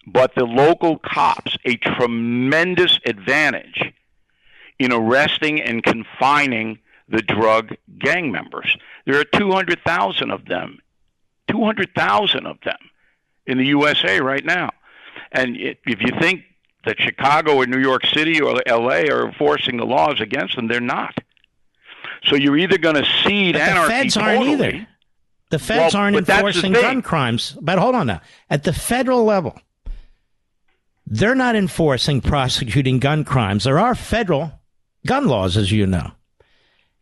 but the local cops, a tremendous advantage in arresting and confining the drug gang members. There are 200,000 of them, 200,000 of them in the USA right now. And if you think that Chicago or New York City or LA are enforcing the laws against them, they're not. So you're either going to cede but anarchy. The feds aren't totally, either. The feds well, aren't enforcing gun crimes. But hold on now. At the federal level, they're not enforcing prosecuting gun crimes. There are federal gun laws, as you know.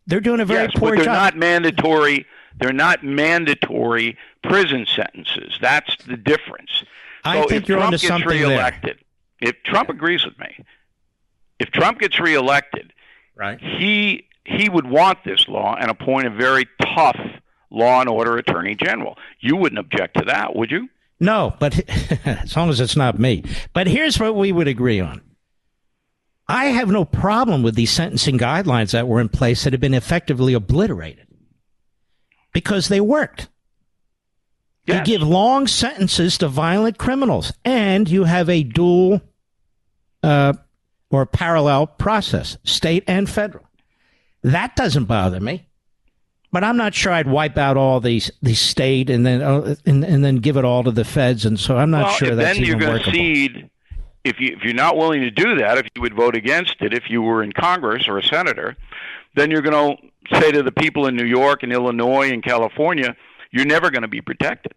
They're doing a very yes, poor but they're job. not mandatory. They're not mandatory prison sentences. That's the difference. I so think if you're Trump onto gets something reelected, there. if Trump agrees with me, if Trump gets reelected, right, he he would want this law and appoint a very tough law and order attorney general. You wouldn't object to that, would you? No, but as long as it's not me. But here's what we would agree on. I have no problem with these sentencing guidelines that were in place that have been effectively obliterated because they worked. You give long sentences to violent criminals, and you have a dual uh, or parallel process, state and federal. That doesn't bother me. But I'm not sure I'd wipe out all these the state and then uh, and, and then give it all to the feds, and so I'm not well, sure that's then even you're going to cede. If you if you're not willing to do that, if you would vote against it, if you were in Congress or a senator, then you're going to say to the people in New York and Illinois and California, you're never going to be protected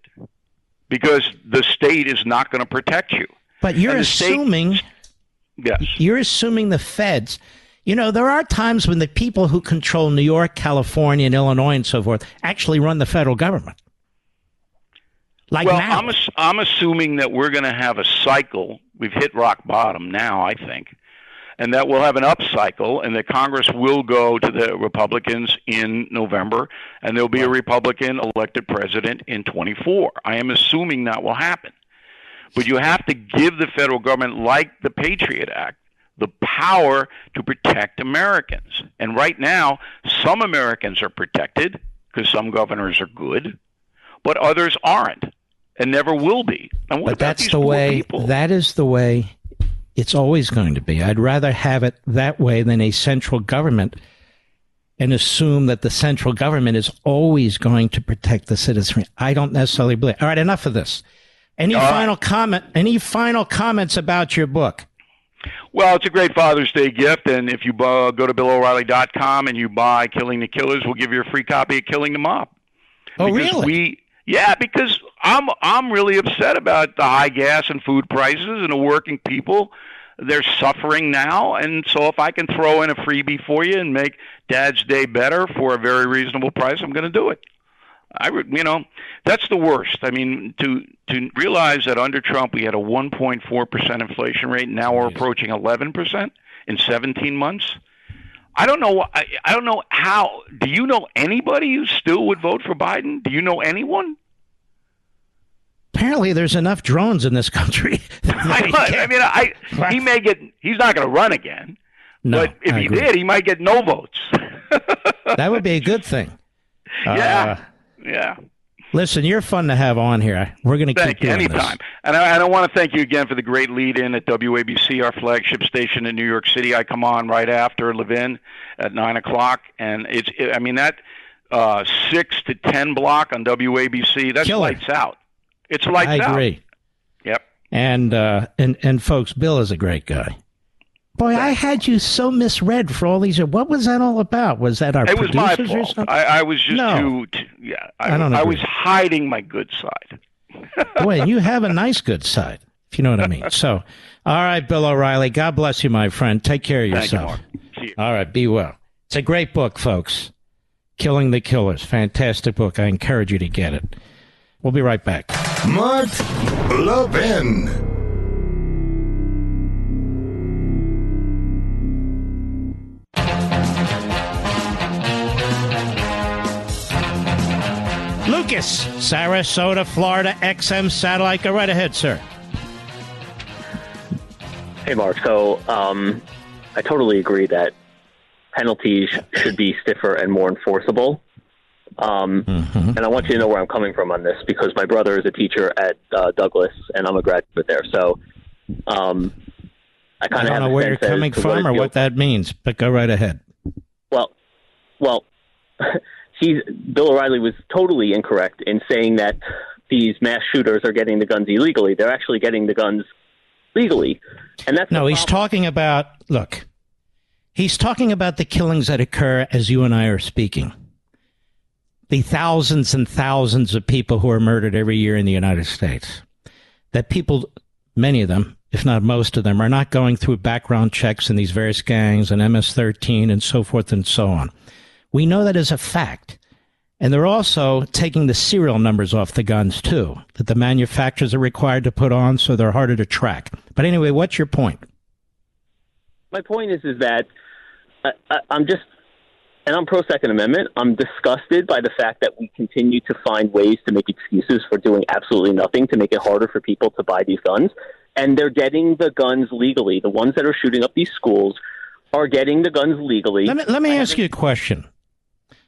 because the state is not going to protect you. But you're the state- assuming Yes. you're assuming the feds. You know, there are times when the people who control New York, California, and Illinois and so forth actually run the federal government. Like well, now. I'm ass- I'm assuming that we're going to have a cycle. We've hit rock bottom now, I think, and that we'll have an up cycle, and that Congress will go to the Republicans in November, and there'll be a Republican elected president in 24. I am assuming that will happen, but you have to give the federal government, like the Patriot Act, the power to protect Americans. And right now, some Americans are protected because some governors are good, but others aren't and never will be. And what but that's the way. people? That is the way it's always going to be. I'd rather have it that way than a central government and assume that the central government is always going to protect the citizenry. I don't necessarily believe. All right, enough of this. Any All right. final comment? Any final comments about your book? Well, it's a great Father's Day gift, and if you uh, go to BillO'Reilly.com and you buy "Killing the Killers," we'll give you a free copy of "Killing the Mob." Oh, because really? We, yeah, because I'm I'm really upset about the high gas and food prices and the working people. They're suffering now, and so if I can throw in a freebie for you and make Dad's Day better for a very reasonable price, I'm going to do it. I, would- you know, that's the worst. I mean, to to realize that under Trump we had a 1.4 percent inflation rate, now we're approaching 11 percent in 17 months. I don't know. I, I don't know how. Do you know anybody who still would vote for Biden? Do you know anyone? Apparently, there's enough drones in this country. I, I mean, I he may get. He's not going to run again. No, but if I he agree. did, he might get no votes. that would be a good thing. yeah, Uh, yeah. listen, you're fun to have on here. We're going to keep Thank you. doing Anytime. And I, and I want to thank you again for the great lead in at WABC, our flagship station in New York City. I come on right after Levin at nine o'clock, and it's. It, I mean that uh, six to ten block on WABC. That's Killer. lights out. It's lights I out. agree. Yep. And uh, and and folks, Bill is a great guy. Boy, I had you so misread for all these. What was that all about? Was that our It was my producers or fault. something? I, I was just No. too, too. Yeah, I, I don't I agree. was hiding my good side. Boy, and you have a nice good side, if you know what I mean. So, all right, Bill O'Reilly. God bless you, my friend. Take care of Thank you, yourself. Mark. All right, be well. It's a great book, folks. Killing the Killers. Fantastic book. I encourage you to get it. We'll be right back. Mark Levin. Lucas, Sarasota, Florida, XM satellite. Go right ahead, sir. Hey, Mark. So um, I totally agree that penalties should be stiffer and more enforceable. Um, And I want you to know where I'm coming from on this because my brother is a teacher at uh, Douglas, and I'm a graduate there. So um, I I kind of don't know where you're coming from or what that means, but go right ahead. Well, well, he's Bill O'Reilly was totally incorrect in saying that these mass shooters are getting the guns illegally. They're actually getting the guns legally, and that's No, he's talking about, look, he's talking about the killings that occur as you and I are speaking. The thousands and thousands of people who are murdered every year in the United States. That people, many of them, if not most of them, are not going through background checks in these various gangs and MS 13 and so forth and so on. We know that as a fact. And they're also taking the serial numbers off the guns too, that the manufacturers are required to put on so they're harder to track. But anyway, what's your point? my point is is that I, I, I'm just, and I'm pro Second Amendment. I'm disgusted by the fact that we continue to find ways to make excuses for doing absolutely nothing to make it harder for people to buy these guns, and they're getting the guns legally. The ones that are shooting up these schools are getting the guns legally. Let me, let me ask you a question.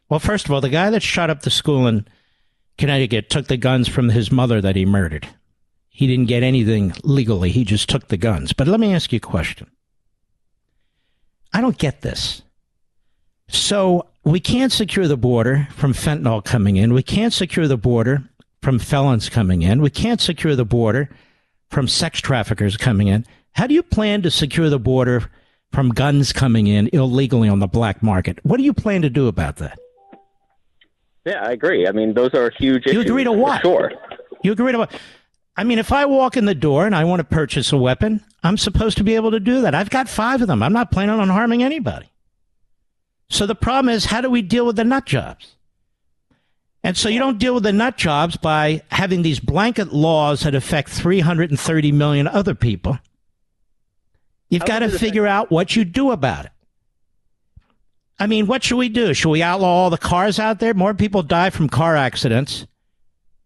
Well, first of all, the guy that shot up the school in Connecticut took the guns from his mother that he murdered. He didn't get anything legally, he just took the guns. But let me ask you a question. I don't get this. So we can't secure the border from fentanyl coming in. We can't secure the border from felons coming in. We can't secure the border from sex traffickers coming in. How do you plan to secure the border from guns coming in illegally on the black market? What do you plan to do about that? Yeah, I agree. I mean, those are huge issues. You agree to what? Sure. You agree to what? I mean, if I walk in the door and I want to purchase a weapon, I'm supposed to be able to do that. I've got five of them. I'm not planning on harming anybody. So the problem is, how do we deal with the nut jobs? And so you don't deal with the nut jobs by having these blanket laws that affect 330 million other people. You've got to figure out what you do about it. I mean, what should we do? Should we outlaw all the cars out there? More people die from car accidents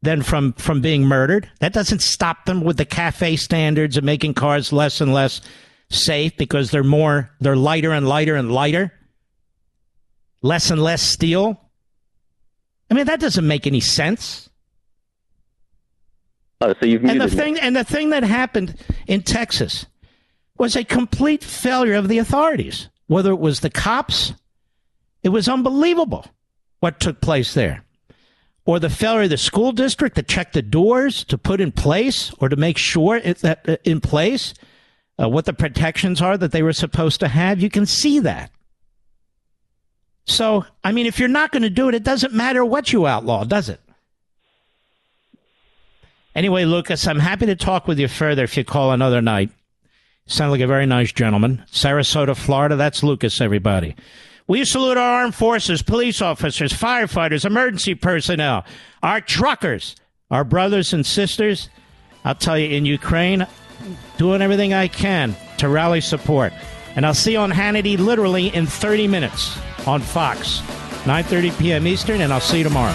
than from, from being murdered. That doesn't stop them with the cafe standards of making cars less and less safe because they're more, they're lighter and lighter and lighter. Less and less steel. I mean, that doesn't make any sense. Oh, so you've and the muted me. thing and the thing that happened in Texas was a complete failure of the authorities. Whether it was the cops, it was unbelievable what took place there. Or the failure of the school district to check the doors to put in place or to make sure it, that uh, in place uh, what the protections are that they were supposed to have. You can see that. So, I mean, if you're not going to do it, it doesn't matter what you outlaw, does it? Anyway, Lucas, I'm happy to talk with you further if you call another night. Sound like a very nice gentleman. Sarasota, Florida. That's Lucas, everybody. We salute our armed forces, police officers, firefighters, emergency personnel, our truckers, our brothers and sisters. I'll tell you, in Ukraine, doing everything I can to rally support. And I'll see you on Hannity literally in 30 minutes on Fox, 9.30 p.m. Eastern, and I'll see you tomorrow.